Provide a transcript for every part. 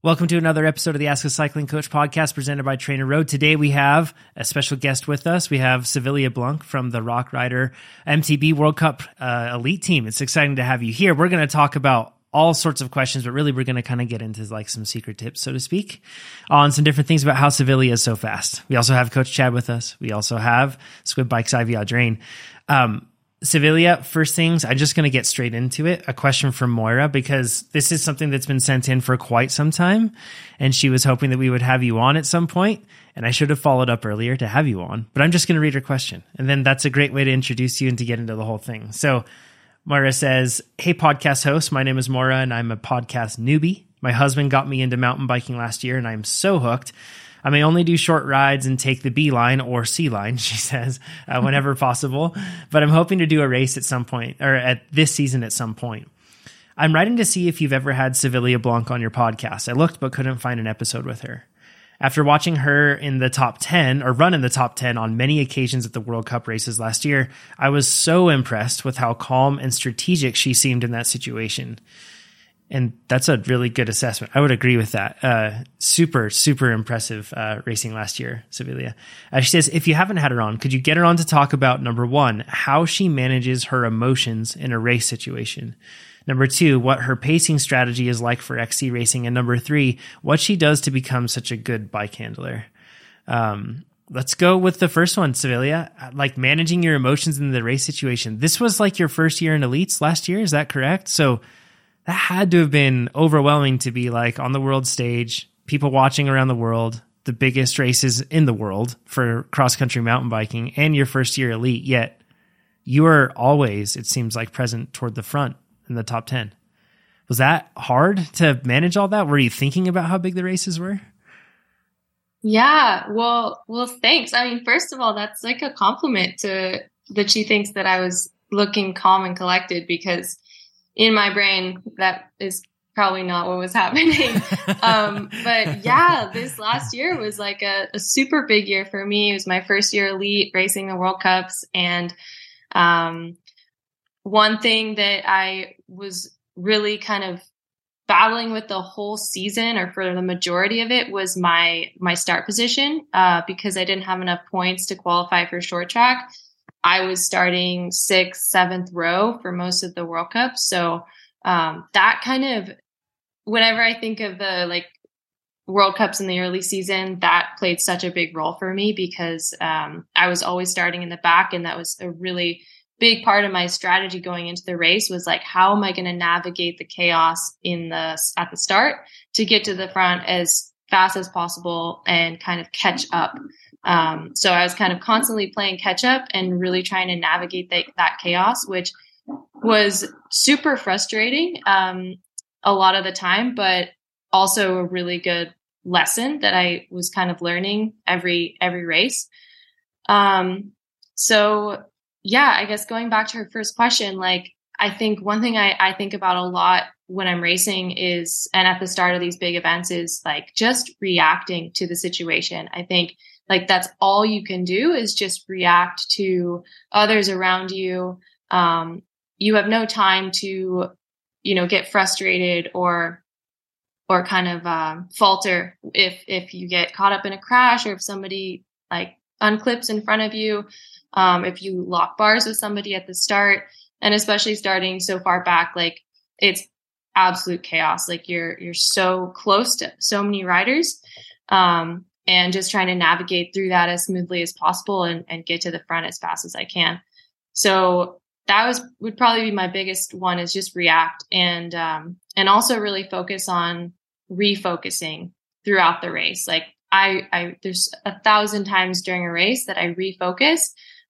Welcome to another episode of the Ask a Cycling Coach podcast presented by Trainer Road. Today we have a special guest with us. We have Savilia Blunk from the Rock Rider MTB World Cup uh, Elite Team. It's exciting to have you here. We're going to talk about all sorts of questions, but really we're going to kind of get into like some secret tips, so to speak, on some different things about how Savilia is so fast. We also have Coach Chad with us. We also have Squid Bikes Ivy Audrain. Um, Savilia, first things, I'm just going to get straight into it. A question from Moira, because this is something that's been sent in for quite some time. And she was hoping that we would have you on at some point, And I should have followed up earlier to have you on, but I'm just going to read her question. And then that's a great way to introduce you and to get into the whole thing. So Moira says, Hey, podcast host. My name is Moira and I'm a podcast newbie. My husband got me into mountain biking last year and I'm so hooked. I may only do short rides and take the B line or C line, she says, uh, whenever possible. But I'm hoping to do a race at some point or at this season at some point. I'm writing to see if you've ever had Savilia Blunk on your podcast. I looked but couldn't find an episode with her. After watching her in the top 10 or run in the top 10 on many occasions at the World Cup races last year, I was so impressed with how calm and strategic she seemed in that situation and that's a really good assessment. I would agree with that. Uh, super, super impressive uh, racing last year, Savilia. Uh, she says, if you haven't had her on, could you get her on to talk about number one, how she manages her emotions in a race situation? Number two, what her pacing strategy is like for XC racing. And number three, what she does to become such a good bike handler. Um, let's go with the first one, Savilia. Like managing your emotions in the race situation. This was like your first year in elites last year. Is that correct? So, that had to have been overwhelming to be like on the world stage, people watching around the world, the biggest races in the world for cross country mountain biking, and your first year elite. Yet you are always, it seems like, present toward the front in the top 10. Was that hard to manage all that? Were you thinking about how big the races were? Yeah, well, well, thanks. I mean, first of all, that's like a compliment to that she thinks that I was looking calm and collected because in my brain, that is probably not what was happening. um, but yeah, this last year was like a, a, super big year for me. It was my first year elite racing the World Cups. And um, one thing that I was really kind of battling with the whole season or for the majority of it was my my start position uh, because I didn't have enough points to qualify for short track. I was starting sixth, seventh row for most of the World Cup. So um, that kind of, whenever I think of the like World Cups in the early season, that played such a big role for me because um, I was always starting in the back, and that was a really big part of my strategy going into the race was like how am i going to navigate the chaos in the at the start to get to the front as fast as possible and kind of catch up um, so I was kind of constantly playing catch up and really trying to navigate that, that chaos, which was super frustrating um, a lot of the time, but also a really good lesson that I was kind of learning every every race. Um, so yeah, I guess going back to her first question, like I think one thing I, I think about a lot when I'm racing is, and at the start of these big events is like just reacting to the situation. I think like that's all you can do is just react to others around you. Um, you have no time to, you know, get frustrated or, or kind of um, falter if if you get caught up in a crash or if somebody like unclips in front of you, um, if you lock bars with somebody at the start, and especially starting so far back, like it's absolute chaos. Like you're you're so close to so many riders. Um, and just trying to navigate through that as smoothly as possible and, and get to the front as fast as I can. So that was would probably be my biggest one is just react and um, and also really focus on refocusing throughout the race. Like I, I there's a thousand times during a race that I refocus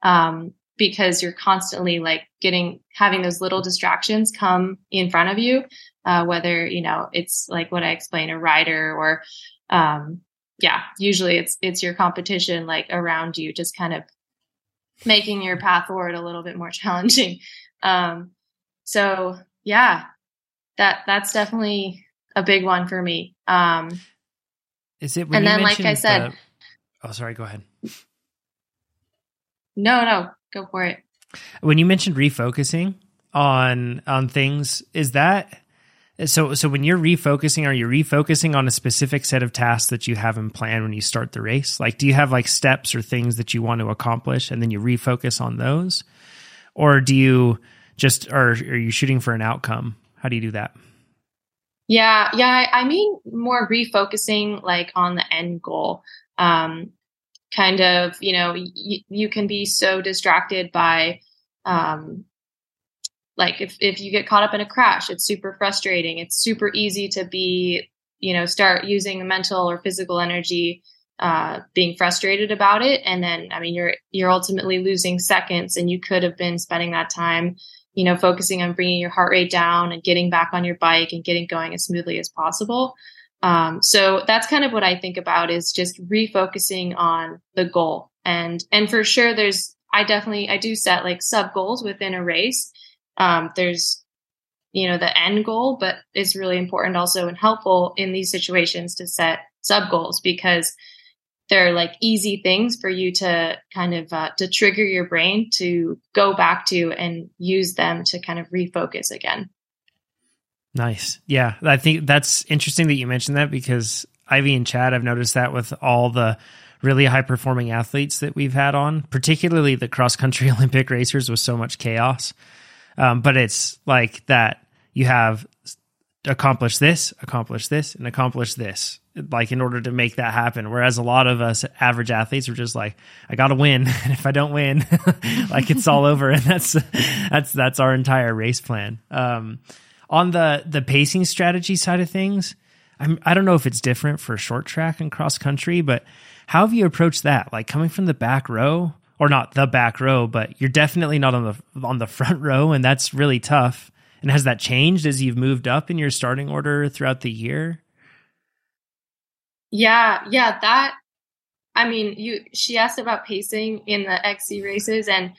um, because you're constantly like getting having those little distractions come in front of you, uh, whether you know it's like what I explained a rider or um, yeah, usually it's it's your competition like around you, just kind of making your path forward a little bit more challenging. Um, so yeah, that that's definitely a big one for me. Um, Is it? and then, like I said, the, oh, sorry. Go ahead. No, no, go for it. When you mentioned refocusing on on things, is that So, so when you're refocusing, are you refocusing on a specific set of tasks that you have in plan when you start the race? Like, do you have like steps or things that you want to accomplish, and then you refocus on those, or do you just are are you shooting for an outcome? How do you do that? Yeah, yeah. I mean, more refocusing like on the end goal. Um, kind of, you know, y- you can be so distracted by um, like if, if you get caught up in a crash it's super frustrating. It's super easy to be you know start using mental or physical energy uh, being frustrated about it. And then i mean you're you're ultimately losing seconds and you could have been spending that time you know focusing on bringing your heart rate down and getting back on your bike and getting going as smoothly as possible. Um, so that's kind of what i think about is just refocusing on the goal. And and for sure there's i definitely i do set like sub goals within a race um, there's you know the end goal but it's really important also and helpful in these situations to set sub goals because they're like easy things for you to kind of uh, to trigger your brain to go back to and use them to kind of refocus again. Nice. Yeah i think that's interesting that you mentioned that because ivy and chad i've noticed that with all the really high performing athletes that we've had on particularly the cross country olympic racers with so much chaos um, but it's like that you have accomplished this, accomplished this, and accomplished this, like in order to make that happen. Whereas a lot of us average athletes are just like, I got to win, and if I don't win, like it's all over, and that's that's that's our entire race plan. Um, on the the pacing strategy side of things, I'm I don't know if it's different for short track and cross country, but how have you approached that? Like coming from the back row, or not the back row, but you're definitely not on the on the front row, and that's really tough. And has that changed as you've moved up in your starting order throughout the year? Yeah, yeah, that I mean, you she asked about pacing in the XC races and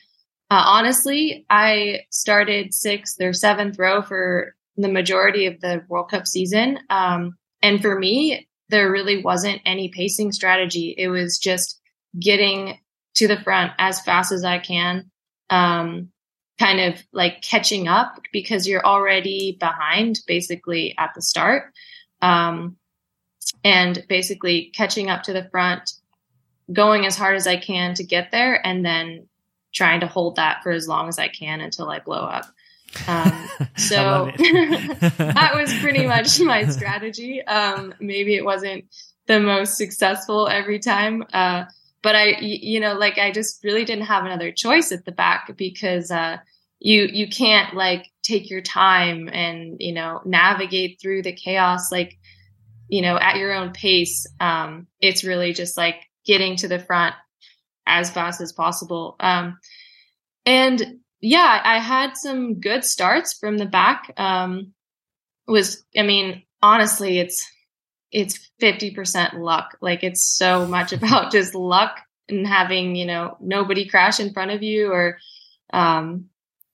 uh, honestly, I started sixth or seventh row for the majority of the World Cup season. Um, and for me, there really wasn't any pacing strategy. It was just getting to the front as fast as I can. Um, kind of like catching up because you're already behind basically at the start. Um, and basically catching up to the front, going as hard as I can to get there, and then trying to hold that for as long as I can until I blow up. Um, so that was pretty much my strategy. Um, maybe it wasn't the most successful every time. Uh, but I, you know, like I just really didn't have another choice at the back because, uh, you, you can't like take your time and, you know, navigate through the chaos, like, you know, at your own pace. Um, it's really just like getting to the front as fast as possible. Um, and yeah, I had some good starts from the back. Um, was, I mean, honestly, it's, it's 50% luck. Like it's so much about just luck and having, you know, nobody crash in front of you or, um,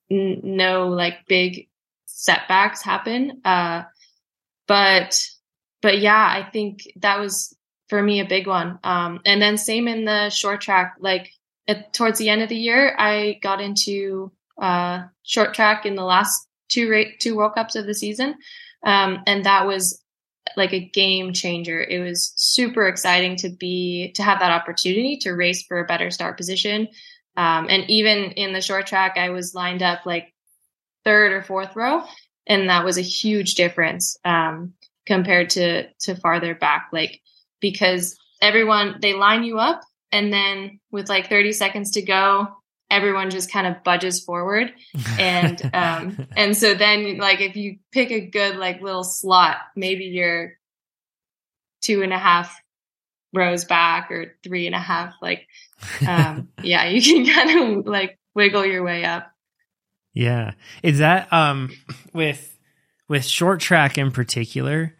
n- no like big setbacks happen. Uh, but, but yeah, I think that was for me a big one. Um, and then same in the short track, like at, towards the end of the year, I got into, uh, short track in the last two rate, two World Cups of the season. Um, and that was like a game changer. It was super exciting to be to have that opportunity to race for a better start position. Um, and even in the short track, I was lined up like third or fourth row, and that was a huge difference um, compared to to farther back. Like because everyone they line you up, and then with like 30 seconds to go, everyone just kind of budges forward. And um and so then like if you pick a good like little slot maybe you're two and a half rows back or three and a half like um yeah you can kind of like wiggle your way up. Yeah. Is that um with with short track in particular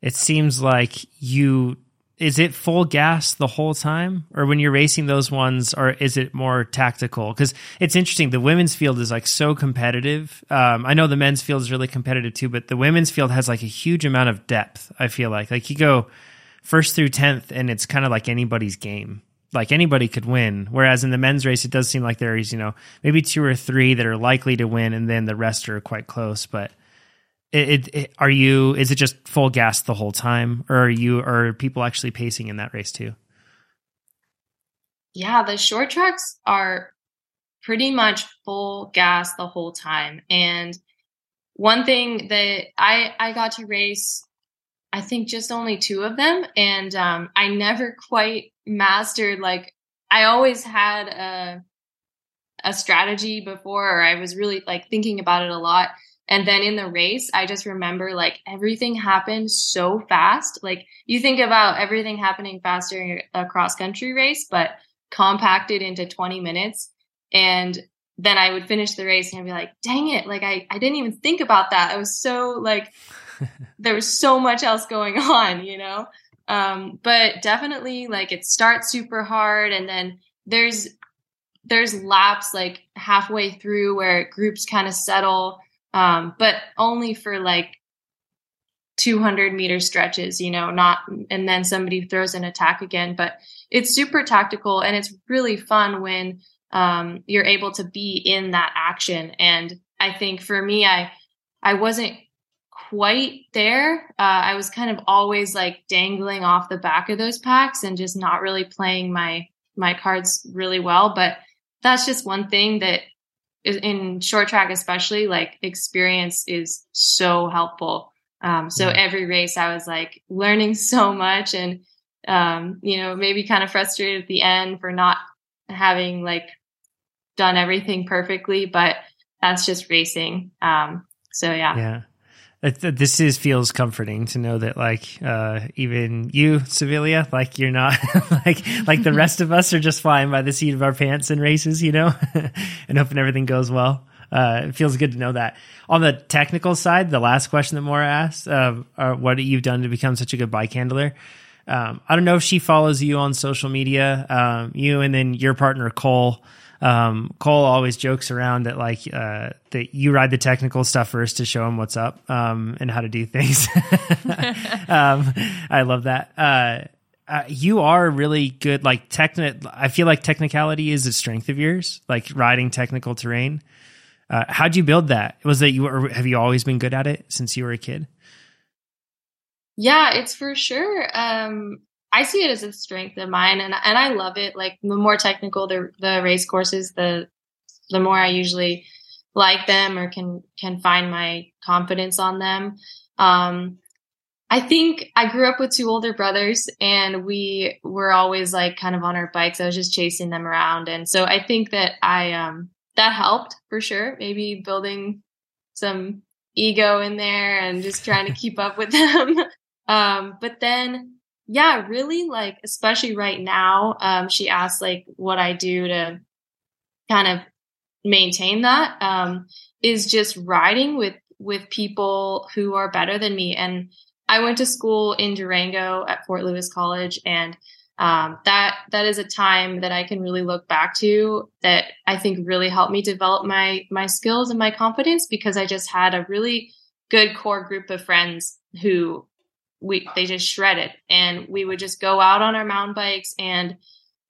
it seems like you is it full gas the whole time? Or when you're racing those ones or is it more tactical? Because it's interesting the women's field is like so competitive. Um, i know the men's field is really competitive too but the women's field has like a huge amount of depth i feel like. Like you go first through 10th and it's kind of like anybody's game. Like anybody could win. Whereas in the men's race it does seem like there's you know maybe two or three that are likely to win and then the rest are quite close. But it, it, are you is it just full gas the whole time? Or are you are people actually pacing in that race too? Yeah the short tracks are pretty much full gas the whole time. And one thing that i i got to race i think just only two of them. And um, i never quite mastered like i always had a a strategy before. Or i was really like thinking about it a lot and then in the race, I just remember like everything happened so fast. Like you think about everything happening faster in a cross country race, but compacted into 20 minutes. And then I would finish the race and I'd be like, dang it. Like I, I didn't even think about that. I was so like, there was so much else going on, you know? Um, but definitely like it starts super hard and then there's, there's laps like halfway through where groups kind of settle um, but only for like 200 meter stretches, you know, not, and then somebody throws an attack again. But it's super tactical and it's really fun when um, you're able to be in that action. And I think for me, I, I wasn't quite there. Uh, I was kind of always like dangling off the back of those packs and just not really playing my, my cards really well. But that's just one thing that in short track especially like experience is so helpful. Um, so every race i was like learning so much and um, you know maybe kind of frustrated at the end for not having like done everything perfectly but that's just racing. Um, so yeah. Yeah this is feels comforting to know that like uh, even you Savilia like you're not like like the rest of us are just flying by the seat of our pants in races you know and hoping everything goes well. Uh, it feels good to know that. On the technical side the last question that Maura asked uh, what you've done to become such a good bike handler um, I don't know if she follows you on social media um, you and then your partner Cole um, Cole always jokes around that like uh, that you ride the technical stuff first to show him what's up um, and how to do things. um, I love that. Uh, uh, you are really good. Like techni- I feel like technicality is a strength of yours. Like riding technical terrain. Uh, how'd you build that? Was that you? Or have you always been good at it since you were a kid? Yeah, it's for sure. Um, I see it as a strength of mine, and and I love it. Like the more technical the the race courses, the the more I usually like them or can can find my confidence on them. Um, I think I grew up with two older brothers, and we were always like kind of on our bikes. I was just chasing them around, and so I think that I um that helped for sure. Maybe building some ego in there and just trying to keep up with them. Um, but then yeah, really like, especially right now, um, she asked like what I do to kind of maintain that, um, is just riding with, with people who are better than me. And I went to school in Durango at Fort Lewis College and, um, that, that is a time that I can really look back to that I think really helped me develop my, my skills and my confidence because I just had a really good core group of friends who we they just shredded and we would just go out on our mountain bikes and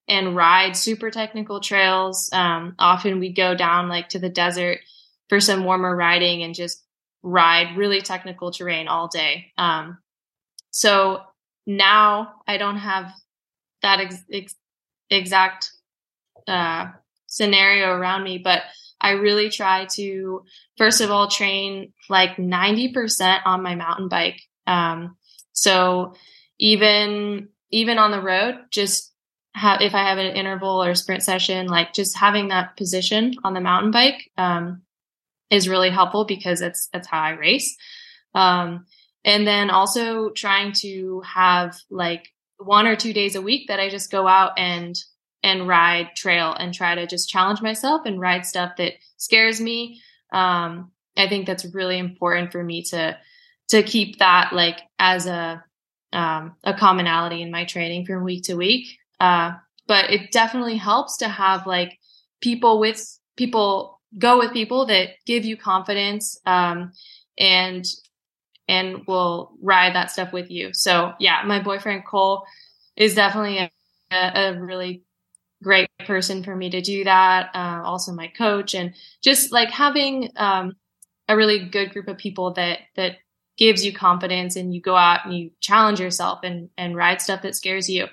and ride super technical trails. Um, often we'd go down like to the desert for some warmer riding and just ride really technical terrain all day. Um, so now i don't have that ex- ex- exact uh, scenario around me but i really try to first of all train like 90% on my mountain bike. Um, so even even on the road, just ha- if I have an interval or sprint session, like just having that position on the mountain bike um, is really helpful because it's that's how I race. Um, and then also trying to have like one or two days a week that I just go out and and ride trail and try to just challenge myself and ride stuff that scares me. Um, I think that's really important for me to to keep that like as a um, a commonality in my training from week to week. Uh, but it definitely helps to have like people with people go with people that give you confidence um, and and will ride that stuff with you. So yeah, my boyfriend Cole is definitely a, a really great person for me to do that. Uh, also my coach and just like having um, a really good group of people that that gives you confidence and you go out and you challenge yourself and and ride stuff that scares you.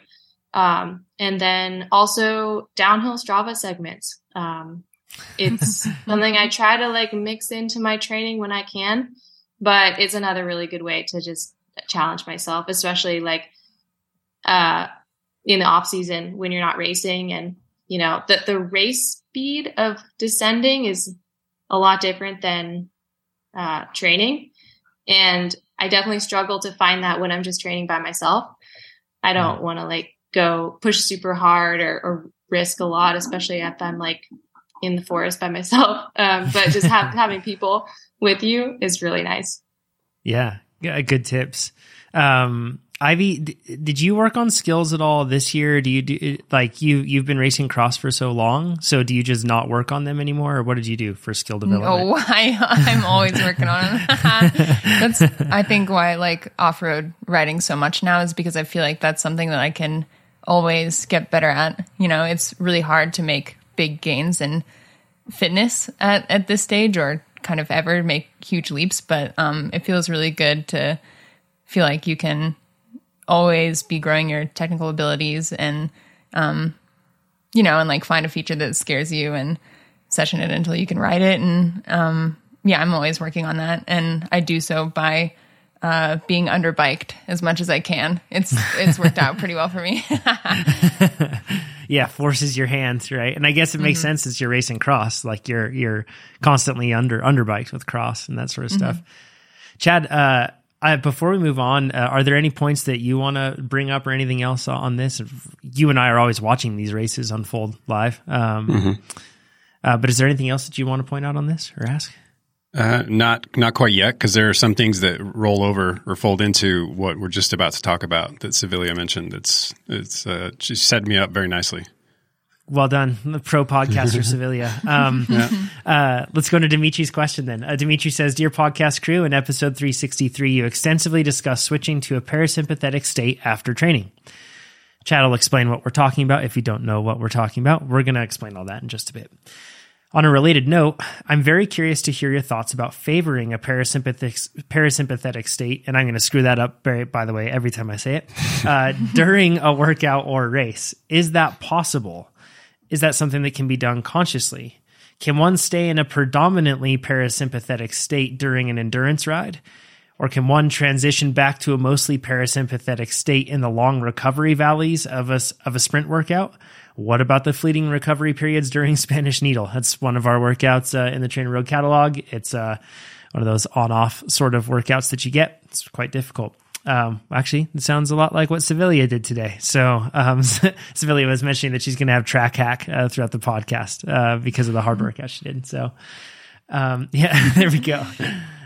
Um, and then also downhill Strava segments. Um, it's something I try to like mix into my training when I can, but it's another really good way to just challenge myself, especially like uh, in the off season when you're not racing and you know the the race speed of descending is a lot different than uh, training, and I definitely struggle to find that when I'm just training by myself. I don't want to like go push super hard or, or, risk a lot, especially if I'm like in the forest by myself. Um, but just have, having people with you is really nice. Yeah, good tips. Um, Ivy, d- did you work on skills at all this year? Do you do like you you've been racing cross for so long? So do you just not work on them anymore, or what did you do for skill development? No, I I'm always working on them. that's I think why I like off road riding so much now is because I feel like that's something that I can always get better at. You know, it's really hard to make big gains in fitness at at this stage, or kind of ever make huge leaps. But um, it feels really good to feel like you can always be growing your technical abilities and um you know and like find a feature that scares you and session it until you can ride it. And um yeah i'm always working on that. And i do so by uh being underbiked as much as i can. It's it's worked out pretty well for me. Yeah forces your hands right? And i guess it makes mm-hmm. sense since you're racing cross like you're you're constantly under underbiked with cross and that sort of mm-hmm. stuff. Chad uh uh, before we move on, uh, are there any points that you want to bring up or anything else on this? You and I are always watching these races unfold live. Um, mm-hmm. uh, but is there anything else that you want to point out on this or ask? Uh, not not quite yet, because there are some things that roll over or fold into what we're just about to talk about that Savilia mentioned. It's it's uh, she set me up very nicely. Well done, the pro podcaster Savilia. Um, yeah. uh, let's go to Dimitri's question then. Uh, Dimitri says, "Dear podcast crew, in episode 363, you extensively discuss switching to a parasympathetic state after training. Chad will explain what we're talking about. If you don't know what we're talking about, we're going to explain all that in just a bit." On a related note, I'm very curious to hear your thoughts about favoring a parasympathetic parasympathetic state, and I'm going to screw that up. By the way, every time I say it, uh, during a workout or race, is that possible? Is that something that can be done consciously? Can one stay in a predominantly parasympathetic state during an endurance ride? Or can one transition back to a mostly parasympathetic state in the long recovery valleys of a, of a sprint workout? What about the fleeting recovery periods during Spanish Needle? That's one of our workouts uh, in the Trainer Road catalog. It's uh, one of those on off sort of workouts that you get. It's quite difficult. Um, actually, it sounds a lot like what Savilia did today. So um, Savilia was mentioning that she's going to have track hack uh, throughout the podcast uh, because of the hard workout she did. So um, yeah, there we go.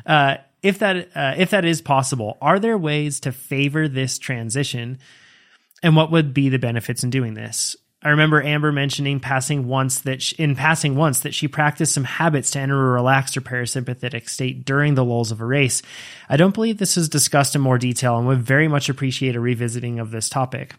Uh, if that uh, if that is possible, are there ways to favor this transition? And what would be the benefits in doing this? I remember Amber mentioning passing once that she, in passing once that she practiced some habits to enter a relaxed or parasympathetic state during the lulls of a race. I don't believe this is discussed in more detail and would very much appreciate a revisiting of this topic.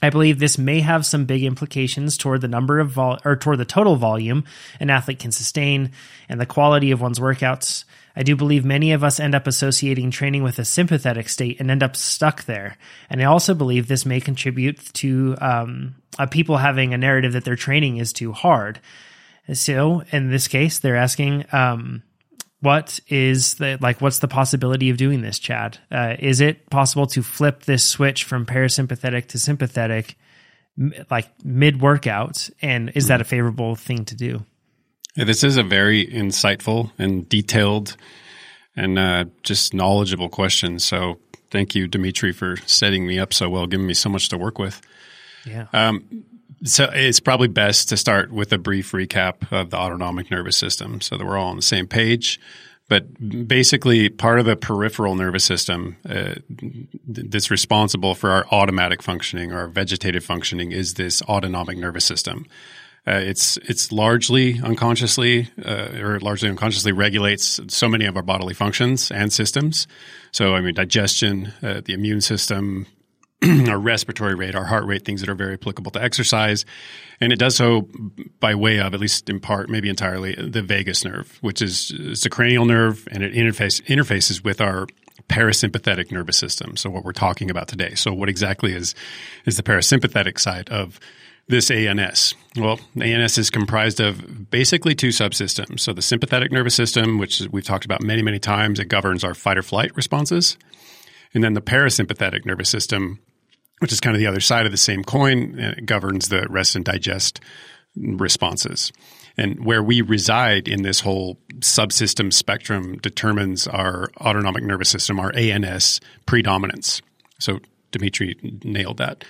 I believe this may have some big implications toward the number of vol- or toward the total volume an athlete can sustain and the quality of one's workouts. I do believe many of us end up associating training with a sympathetic state and end up stuck there. And I also believe this may contribute to um, uh, people having a narrative that their training is too hard. So in this case, they're asking, um, what is the like? What's the possibility of doing this, Chad? Uh, is it possible to flip this switch from parasympathetic to sympathetic, like mid workout? And is that a favorable thing to do? Yeah, this is a very insightful and detailed and uh, just knowledgeable question. So thank you, Dimitri, for setting me up so well, giving me so much to work with. Yeah. Um, so it's probably best to start with a brief recap of the autonomic nervous system so that we're all on the same page. But basically, part of the peripheral nervous system uh, that's responsible for our automatic functioning or our vegetative functioning is this autonomic nervous system. Uh, it's it's largely unconsciously uh, or largely unconsciously regulates so many of our bodily functions and systems. So I mean, digestion, uh, the immune system, our respiratory rate, our heart rate, things that are very applicable to exercise. And it does so by way of, at least in part, maybe entirely, the vagus nerve, which is it's a cranial nerve and it interface, interfaces with our parasympathetic nervous system. So what we're talking about today. So what exactly is is the parasympathetic side of this ANS? Well, ANS is comprised of basically two subsystems. So the sympathetic nervous system, which we've talked about many, many times, it governs our fight or flight responses. And then the parasympathetic nervous system, which is kind of the other side of the same coin, it governs the rest and digest responses. And where we reside in this whole subsystem spectrum determines our autonomic nervous system, our ANS predominance. So Dimitri nailed that.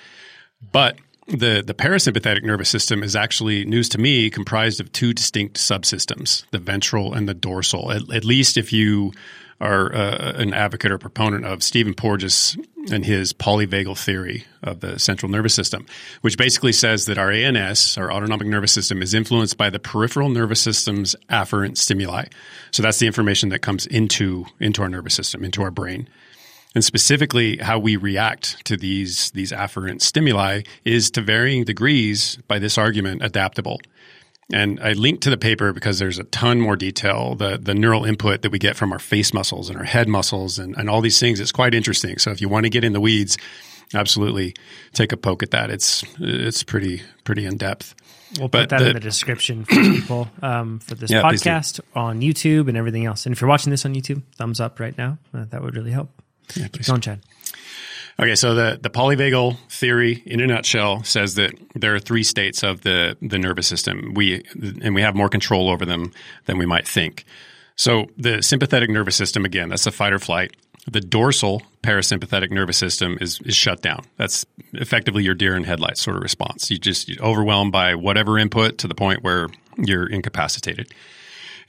But the, the parasympathetic nervous system is actually news to me comprised of two distinct subsystems, the ventral and the dorsal. At, at least if you are uh, an advocate or proponent of Stephen Porges and his polyvagal theory of the central nervous system, which basically says that our ANS, our autonomic nervous system, is influenced by the peripheral nervous system's afferent stimuli. So that's the information that comes into into our nervous system, into our brain. And specifically, how we react to these these afferent stimuli is to varying degrees, by this argument, adaptable. And I linked to the paper because there's a ton more detail. The the neural input that we get from our face muscles and our head muscles and, and all these things it's quite interesting. So if you want to get in the weeds, absolutely take a poke at that. It's it's pretty pretty in depth. We'll but put that the, in the description for people um, for this yeah, podcast on YouTube and everything else. And if you're watching this on YouTube, thumbs up right now. Uh, that would really help. Yeah, Keep going, Chad. Okay, so the, the polyvagal theory, in a nutshell, says that there are three states of the, the nervous system. We and we have more control over them than we might think. So the sympathetic nervous system, again, that's the fight or flight. The dorsal parasympathetic nervous system is, is shut down. That's effectively your deer in headlights sort of response. You just you're overwhelmed by whatever input to the point where you're incapacitated.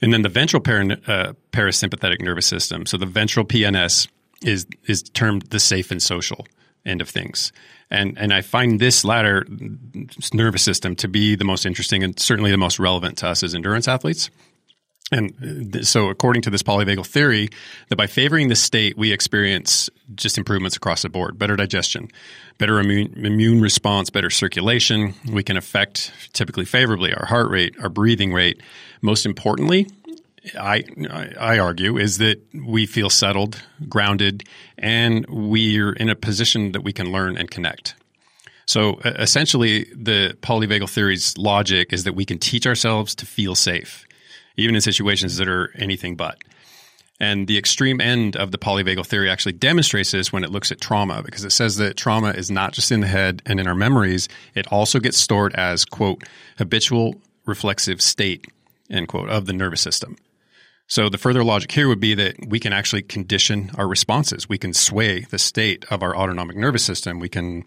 And then the ventral para, uh, parasympathetic nervous system, so the ventral PNS is is termed the safe and social end of things. And and I find this latter nervous system to be the most interesting and certainly the most relevant to us as endurance athletes. And uh, so, according to this polyvagal theory, that by favoring this state, we experience just improvements across the board better digestion, better immune, immune response, better circulation. We can affect typically favorably our heart rate, our breathing rate. Most importantly, I I argue is that we feel settled, grounded, and we're in a position that we can learn and connect. So essentially, the polyvagal theory's logic is that we can teach ourselves to feel safe, even in situations that are anything but. And the extreme end of the polyvagal theory actually demonstrates this when it looks at trauma, because it says that trauma is not just in the head and in our memories, it also gets stored as, quote, habitual reflexive state, end quote, of the nervous system. So the further logic here would be that we can actually condition our responses. We can sway the state of our autonomic nervous system. We can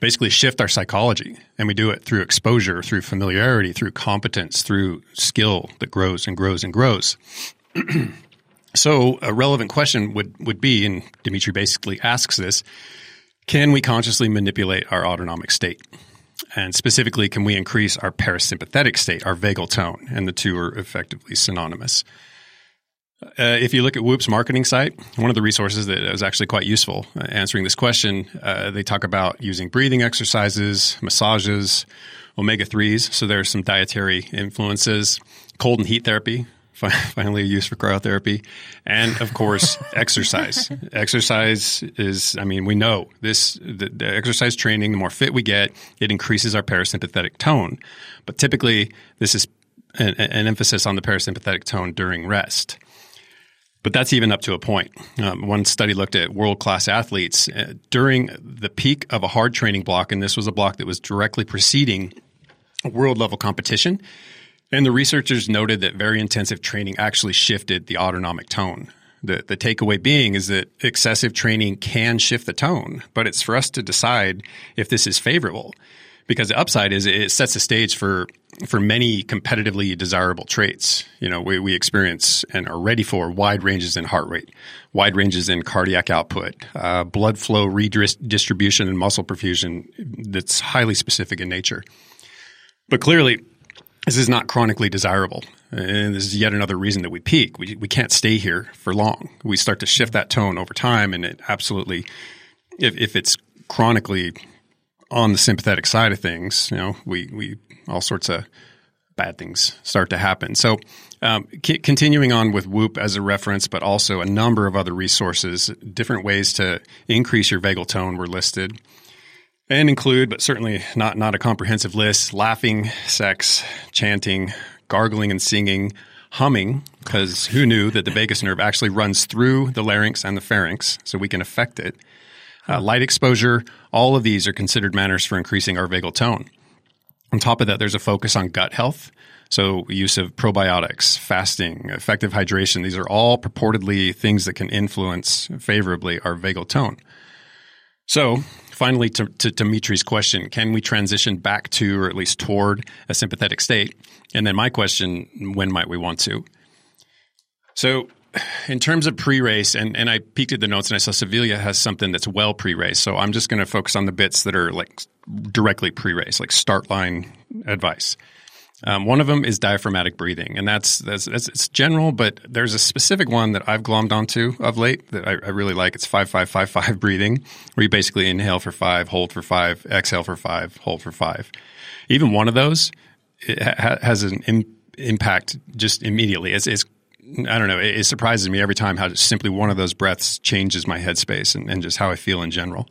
basically shift our psychology and we do it through exposure, through familiarity, through competence, through skill that grows and grows and grows. so a relevant question would, would be, and Dimitri basically asks this, can we consciously manipulate our autonomic state? And specifically, can we increase our parasympathetic state, our vagal tone? And the two are effectively synonymous. Uh, if you look at Whoop's marketing site, one of the resources that was actually quite useful uh, answering this question, uh, they talk about using breathing exercises, massages, omega 3s. So there's some dietary influences, cold and heat therapy, finally a use for cryotherapy, and of course, exercise. Exercise is, I mean, we know this, the, the exercise training, the more fit we get, it increases our parasympathetic tone. But typically, this is an, an emphasis on the parasympathetic tone during rest. But that's even up to a point. Um, one study looked at world class athletes uh, during the peak of a hard training block, and this was a block that was directly preceding world level competition. And the researchers noted that very intensive training actually shifted the autonomic tone. The, the takeaway being is that excessive training can shift the tone, but it's for us to decide if this is favorable because the upside is it sets the stage for for many competitively desirable traits. You know, we, we experience and are ready for wide ranges in heart rate, wide ranges in cardiac output, uh, blood flow redistribution, and muscle perfusion that's highly specific in nature. But clearly, this is not chronically desirable. And this is yet another reason that we peak. We, we can't stay here for long. We start to shift that tone over time, and it absolutely, if, if it's chronically on the sympathetic side of things, you know, we, we, all sorts of bad things start to happen. So, um, c- continuing on with Whoop as a reference, but also a number of other resources, different ways to increase your vagal tone were listed and include, but certainly not, not a comprehensive list, laughing, sex, chanting, gargling and singing, humming, because who knew that the vagus nerve actually runs through the larynx and the pharynx, so we can affect it. Uh, light exposure, all of these are considered manners for increasing our vagal tone. On top of that, there's a focus on gut health. So, use of probiotics, fasting, effective hydration, these are all purportedly things that can influence favorably our vagal tone. So, finally, to, to Dimitri's question, can we transition back to, or at least toward, a sympathetic state? And then my question, when might we want to? So, in terms of pre-race, and, and I peeked at the notes and I saw Savilia has something that's well pre-race. So I'm just going to focus on the bits that are like directly pre-race, like start line advice. Um, one of them is diaphragmatic breathing, and that's, that's, that's it's general, but there's a specific one that I've glommed onto of late that I, I really like. It's five five five five breathing, where you basically inhale for five, hold for five, exhale for five, hold for five. Even one of those ha- has an Im- impact just immediately. It's, it's I don't know. It, it, surprises me every time how simply one of those breaths changes my headspace and, and just how I feel in general.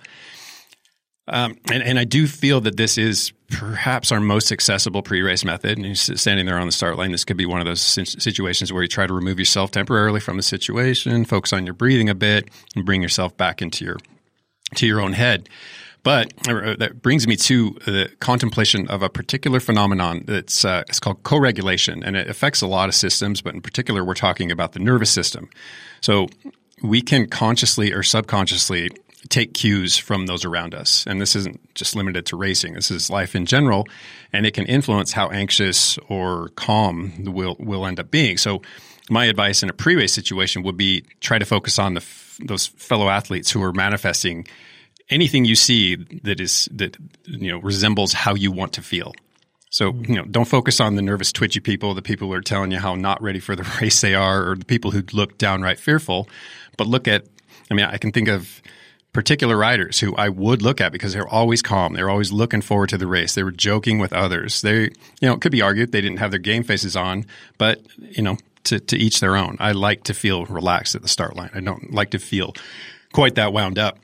Um, and, and, I do feel that this is perhaps our most accessible pre-race method. And you're standing there on the start line. This could be one of those situations where you try to remove yourself temporarily from the situation, focus on your breathing a bit, and bring yourself back into your to your own head. But uh, that brings me to the contemplation of a particular phenomenon that's uh, it's called co-regulation, and it affects a lot of systems. But in particular, we're talking about the nervous system. So we can consciously or subconsciously take cues from those around us. And this isn't just limited to racing. This is life in general, and it can influence how anxious or calm we'll will end up being. So my advice in a pre-race situation would be try to focus on the those fellow athletes who are manifesting anything you see that is that you know resembles how you want to feel. So mm. you know, don't focus on the nervous, twitchy people, the people who are telling you how not ready for the race they are, or the people who look downright fearful. But look at, I mean, I can think of particular riders who I would look at because they're always calm. They're always looking forward to the race. They were joking with others. They, you know, it could be argued they didn't have their game faces on, but you know, to, to each their own. I like to feel relaxed at the start line. I don't like to feel quite that wound up.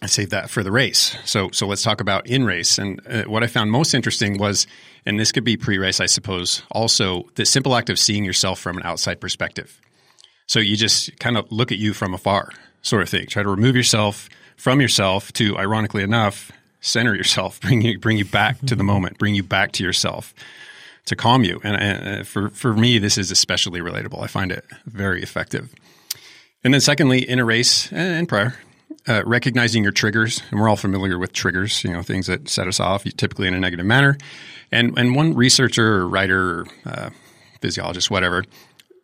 I saved that for the race. So, so let's talk about in race. And uh, what I found most interesting was, and this could be pre race, I suppose, also the simple act of seeing yourself from an outside perspective. So you just kind of look at you from afar, sort of thing. Try to remove yourself from yourself to, ironically enough, center yourself, bring you bring you back to the moment, bring you back to yourself, to calm you. And, and uh, for for me, this is especially relatable. I find it very effective. And then, secondly, in a race and prior, uh, recognizing your triggers, and we're all familiar with triggers, you know, things that set us off, typically in a negative manner. And and one researcher or writer, or, uh, physiologist, whatever,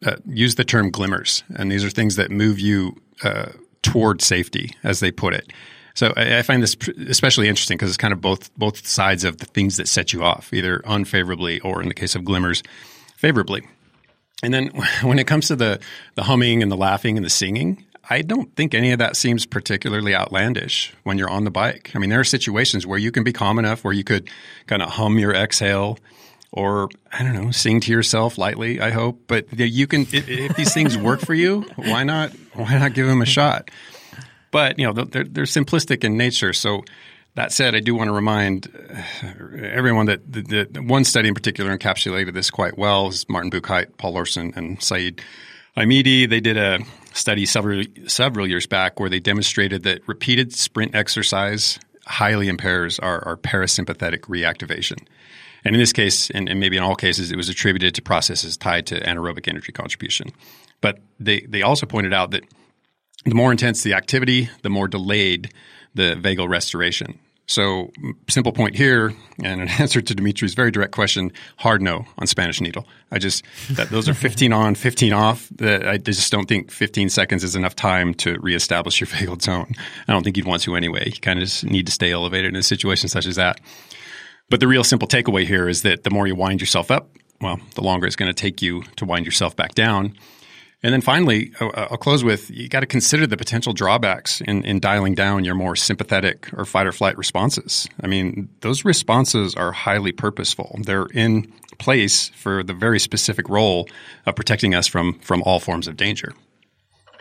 uh, used the term glimmers, and these are things that move you uh, toward safety, as they put it. So I, I find this especially interesting because it's kind of both both sides of the things that set you off, either unfavorably or, in the case of glimmers, favorably. And then when it comes to the the humming and the laughing and the singing, I don't think any of that seems particularly outlandish when you're on the bike. I mean, there are situations where you can be calm enough where you could kind of hum your exhale or I don't know, sing to yourself lightly, I hope. But you can if, if these things work for you, why not why not give them a shot? But, you know, they're, they're simplistic in nature. So that said, I do want to remind uh, everyone that the, the one study in particular encapsulated this quite well is Martin Buchheit, Paul Laursen, and Saeed Ahmaidi. They did a study several several years back where they demonstrated that repeated sprint exercise highly impairs our, our parasympathetic reactivation. And in this case, and, and, maybe in all cases, it was attributed to processes tied to anaerobic energy contribution. But they, they also pointed out that the more intense the activity, the more delayed the vagal restoration. So, simple point here, and an answer to Dimitri's very direct question: hard no on Spanish needle. I just that those are 15 on, 15 off. That I just don't think 15 seconds is enough time to reestablish your vagal tone. I don't think you'd want to anyway. You kind of just need to stay elevated in a situation such as that. But the real simple takeaway here is that the more you wind yourself up, well, the longer it's going to take you to wind yourself back down. And then finally, I'll close with you got to consider the potential drawbacks in, in dialing down your more sympathetic or fight or flight responses. I mean, those responses are highly purposeful. They're in place for the very specific role of protecting us from from all forms of danger.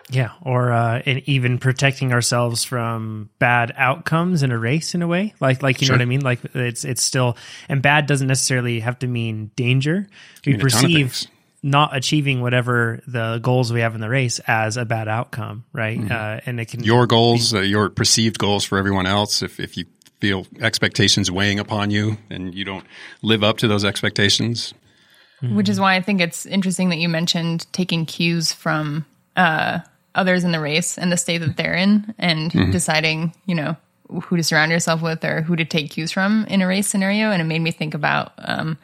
Yeah, or uh, even protecting ourselves from bad outcomes in a race, in a way, like like you sure. know what I mean. Like it's it's still and bad doesn't necessarily have to mean danger. We perceive not achieving whatever the goals we have in the race as a bad outcome, right? Mm-hmm. Uh, and it can your goals, be, uh, your perceived goals for everyone else. If if you feel expectations weighing upon you and you don't live up to those expectations, mm-hmm. which is why I think it's interesting that you mentioned taking cues from uh, others in the race and the state that they're in, and mm-hmm. deciding, you know, who to surround yourself with or who to take cues from in a race scenario. And it made me think about. Um,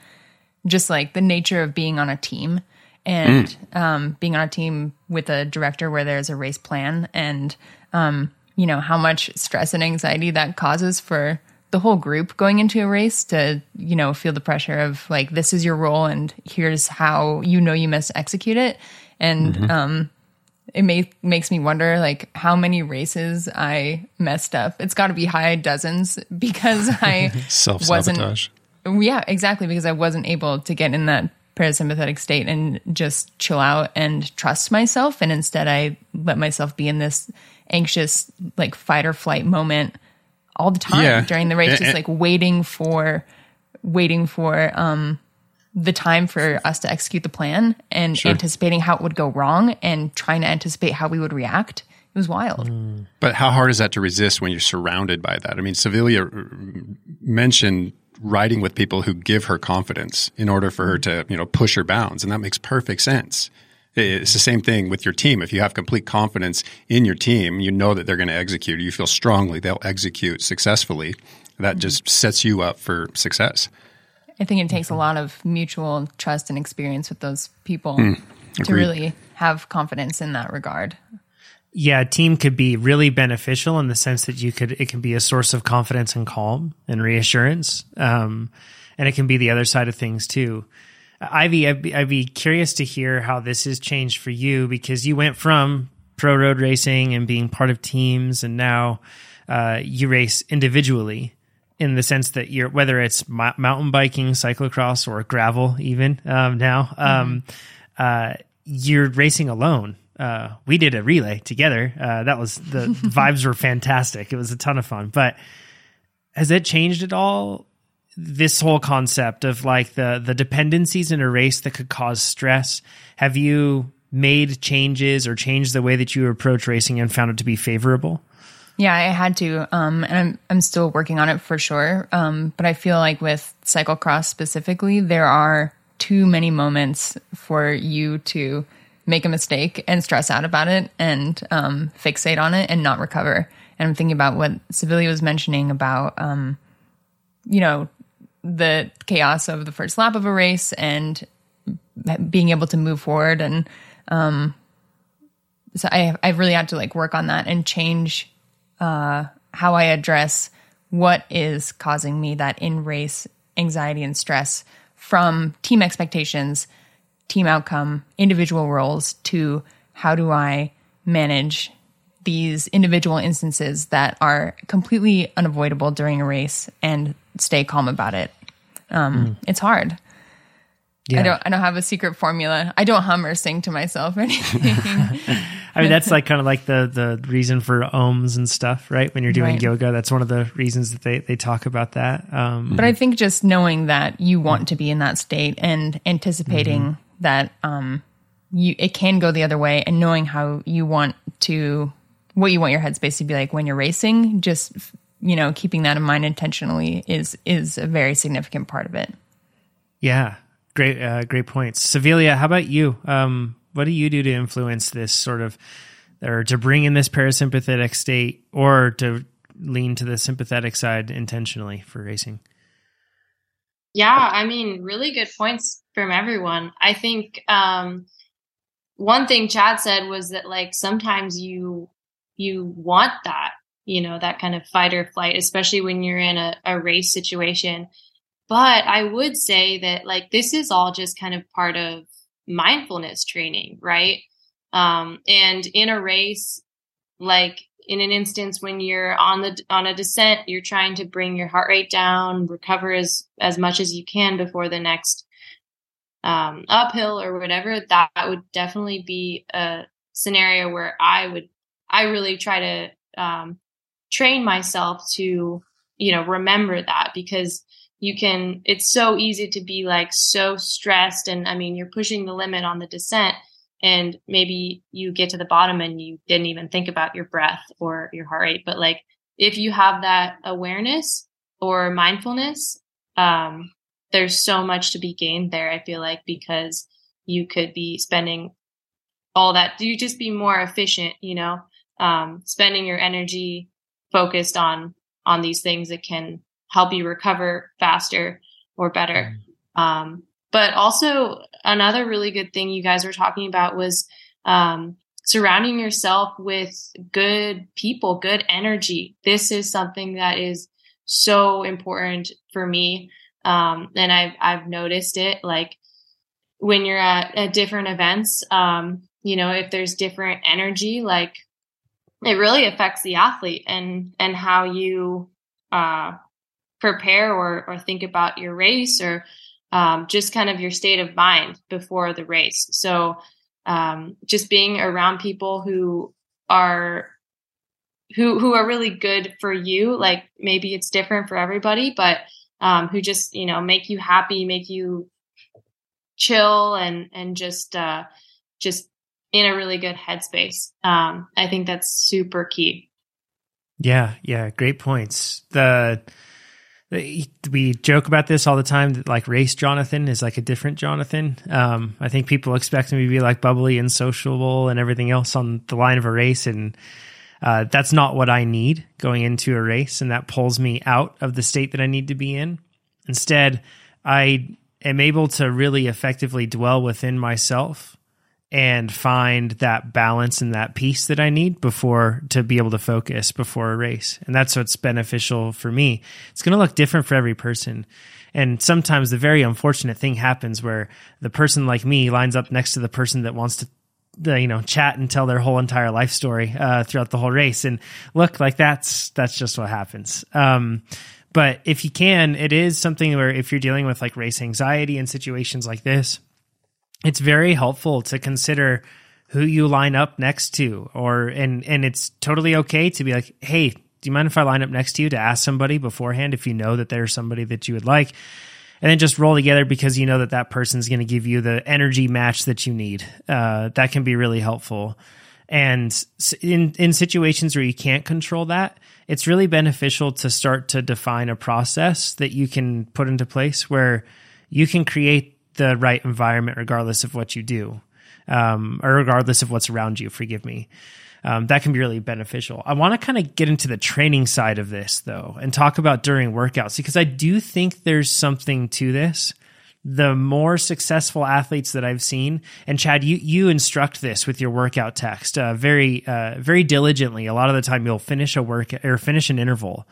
just like the nature of being on a team and mm. um, being on a team with a director where there's a race plan and um, you know how much stress and anxiety that causes for the whole group going into a race to you know feel the pressure of like this is your role and here's how you know you must execute it and mm-hmm. um, it may, makes me wonder like how many races I messed up. It's got to be high dozens because I sabotage. Yeah, exactly. Because I wasn't able to get in that parasympathetic state and just chill out and trust myself. And instead, I let myself be in this anxious, like fight or flight moment all the time yeah. during the race, just like waiting for, waiting for, um, the time for us to execute the plan and sure. anticipating how it would go wrong and trying to anticipate how we would react. It was wild. Mm. But how hard is that to resist when you're surrounded by that? I mean, Savilia mentioned riding with people who give her confidence in order for her to, you know, push her bounds. And that makes perfect sense. It's the same thing with your team. If you have complete confidence in your team, you know that they're going to execute. You feel strongly they'll execute successfully. That mm-hmm. just sets you up for success. I think it takes a lot of mutual trust and experience with those people mm, to really have confidence in that regard yeah, team could be really beneficial in the sense that you could, it can be a source of confidence and calm and reassurance. Um, and it can be the other side of things too. Ivy, I'd be, I'd be curious to hear how this has changed for you because you went from pro road racing and being part of teams and now, uh, you race individually in the sense that you're, whether it's mountain biking, cyclocross or gravel even, um, now, um, mm-hmm. uh, you're racing alone uh, we did a relay together. Uh, that was the vibes were fantastic. It was a ton of fun. But has it changed at all? This whole concept of like the the dependencies in a race that could cause stress. Have you made changes or changed the way that you approach racing and found it to be favorable? Yeah, I had to, um, and I'm I'm still working on it for sure. Um, but I feel like with cyclocross specifically, there are too many moments for you to make a mistake and stress out about it and um, fixate on it and not recover. And I'm thinking about what Savilia was mentioning about, um, you know, the chaos of the first lap of a race and being able to move forward. And um, so I, I really had to like work on that and change uh, how I address what is causing me that in race anxiety and stress from team expectations team outcome, individual roles to how do I manage these individual instances that are completely unavoidable during a race and stay calm about it. Um, mm. It's hard. Yeah. I don't. I don't have a secret formula. I don't hum or sing to myself or anything. I mean, that's like kind of like the the reason for ohms and stuff, right? When you're doing right. yoga, that's one of the reasons that they they talk about that. Um, but I think just knowing that you want to be in that state and anticipating mm-hmm that um, you it can go the other way, and knowing how you want to what you want your headspace to be like when you're racing, just you know, keeping that in mind intentionally is is a very significant part of it. Yeah, great, uh, great points, Savilia. How about you? Um, what do you do to influence this sort of, or to bring in this parasympathetic state, or to lean to the sympathetic side intentionally for racing? Yeah, I mean, really good points from everyone. I think um, one thing Chad said was that like sometimes you you want that, you know, that kind of fight or flight, especially when you're in a, a race situation. But I would say that like this is all just kind of part of mindfulness training, right? Um, and in a race, like in an instance when you're on the on a descent, you're trying to bring your heart rate down, recover as as much as you can before the next um, uphill or whatever. That would definitely be a scenario where I would I really try to um, train myself to you know remember that because you can it's so easy to be like so stressed and i mean you're pushing the limit on the descent and maybe you get to the bottom and you didn't even think about your breath or your heart rate but like if you have that awareness or mindfulness um, there's so much to be gained there i feel like because you could be spending all that you just be more efficient you know um, spending your energy focused on on these things that can help you recover faster or better mm-hmm. um, but also another really good thing you guys were talking about was um, surrounding yourself with good people, good energy. This is something that is so important for me. Um, and I've, I've noticed it like when you're at, at different events, um, you know, if there's different energy, like it really affects the athlete and, and how you, uh, prepare or, or think about your race or, um, just kind of your state of mind before the race. So um, just being around people who are who who are really good for you. Like maybe it's different for everybody, but um, who just you know make you happy, make you chill, and and just uh, just in a really good headspace. Um, I think that's super key. Yeah, yeah, great points. The we joke about this all the time that like race Jonathan is like a different Jonathan. Um, I think people expect me to be like bubbly and sociable and everything else on the line of a race. And uh, that's not what I need going into a race. And that pulls me out of the state that I need to be in. Instead, I am able to really effectively dwell within myself and find that balance and that peace that I need before to be able to focus before a race. And that's what's beneficial for me. It's going to look different for every person. And sometimes the very unfortunate thing happens where the person like me lines up next to the person that wants to you know chat and tell their whole entire life story uh, throughout the whole race. And look like that's that's just what happens. Um, but if you can it is something where if you're dealing with like race anxiety and situations like this it's very helpful to consider who you line up next to or and and it's totally okay to be like hey do you mind if i line up next to you to ask somebody beforehand if you know that there's somebody that you would like and then just roll together because you know that that person's going to give you the energy match that you need. Uh, that can be really helpful. And in in situations where you can't control that it's really beneficial to start to define a process that you can put into place where you can create the right environment regardless of what you do um, or regardless of what's around you forgive me um, that can be really beneficial i want to kind of get into the training side of this though and talk about during workouts because i do think there's something to this the more successful athletes that I've seen, and Chad, you you instruct this with your workout text uh, very uh, very diligently. A lot of the time, you'll finish a work or finish an interval,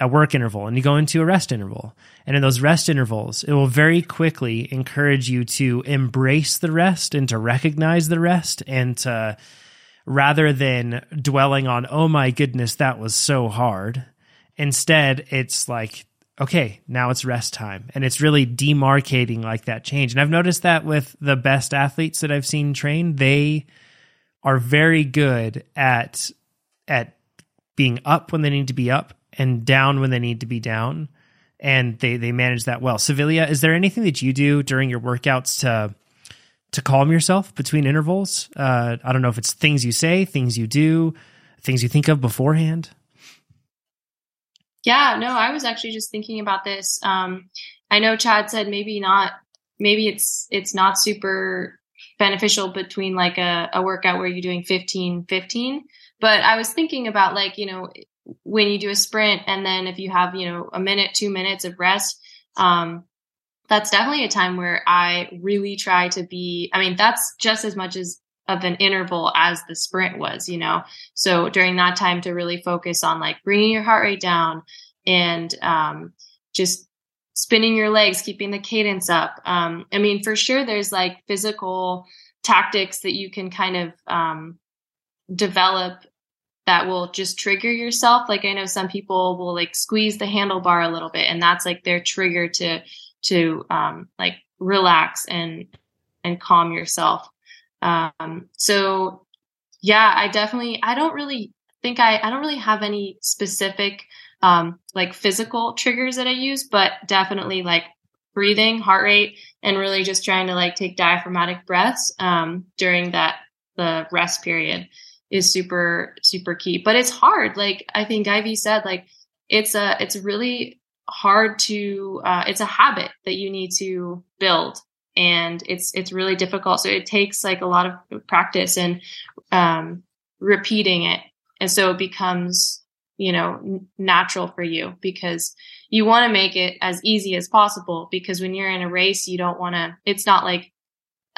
a work interval and you go into a rest interval. And in those rest intervals, it will very quickly encourage you to embrace the rest and to recognize the rest and to rather than dwelling on, oh my goodness, that was so hard. Instead, it's like, okay, now it's rest time. And it's really demarcating like that change. And I've noticed that with the best athletes that I've seen train, they are very good at at being up when they need to be up and down when they need to be down and they they manage that well. Savilia, is there anything that you do during your workouts to to calm yourself between intervals? Uh, I don't know if it's things you say, things you do, things you think of beforehand. Yeah, no, I was actually just thinking about this. Um, I know Chad said maybe not, maybe it's it's not super beneficial between like a, a workout where you're doing 15 15 but i was thinking about like you know when you do a sprint and then if you have, you know, a minute, two minutes of rest, um, that's definitely a time where I really try to be, I mean, that's just as much as of an interval as the sprint was, you know? So during that time to really focus on like bringing your heart rate down and, um, just spinning your legs, keeping the cadence up. Um, I mean, for sure, there's like physical, tactics that you can kind of um, develop that will just trigger yourself. Like I know some people will like squeeze the handlebar a little bit, and that's like their trigger to to um, like relax and and calm yourself. Um, so yeah, I definitely I don't really think I I don't really have any specific um, like physical triggers that I use, but definitely like breathing, heart rate, and really just trying to like take diaphragmatic breaths um, during that the rest period is super super key. But it's hard. Like I think Ivy said, like it's a it's really hard to uh, it's a habit that you need to build and it's it's really difficult. So it takes like a lot of practice and um, repeating it. And so it becomes you know natural for you because you want to make it as easy as possible because when you're in a race you don't want to it's not like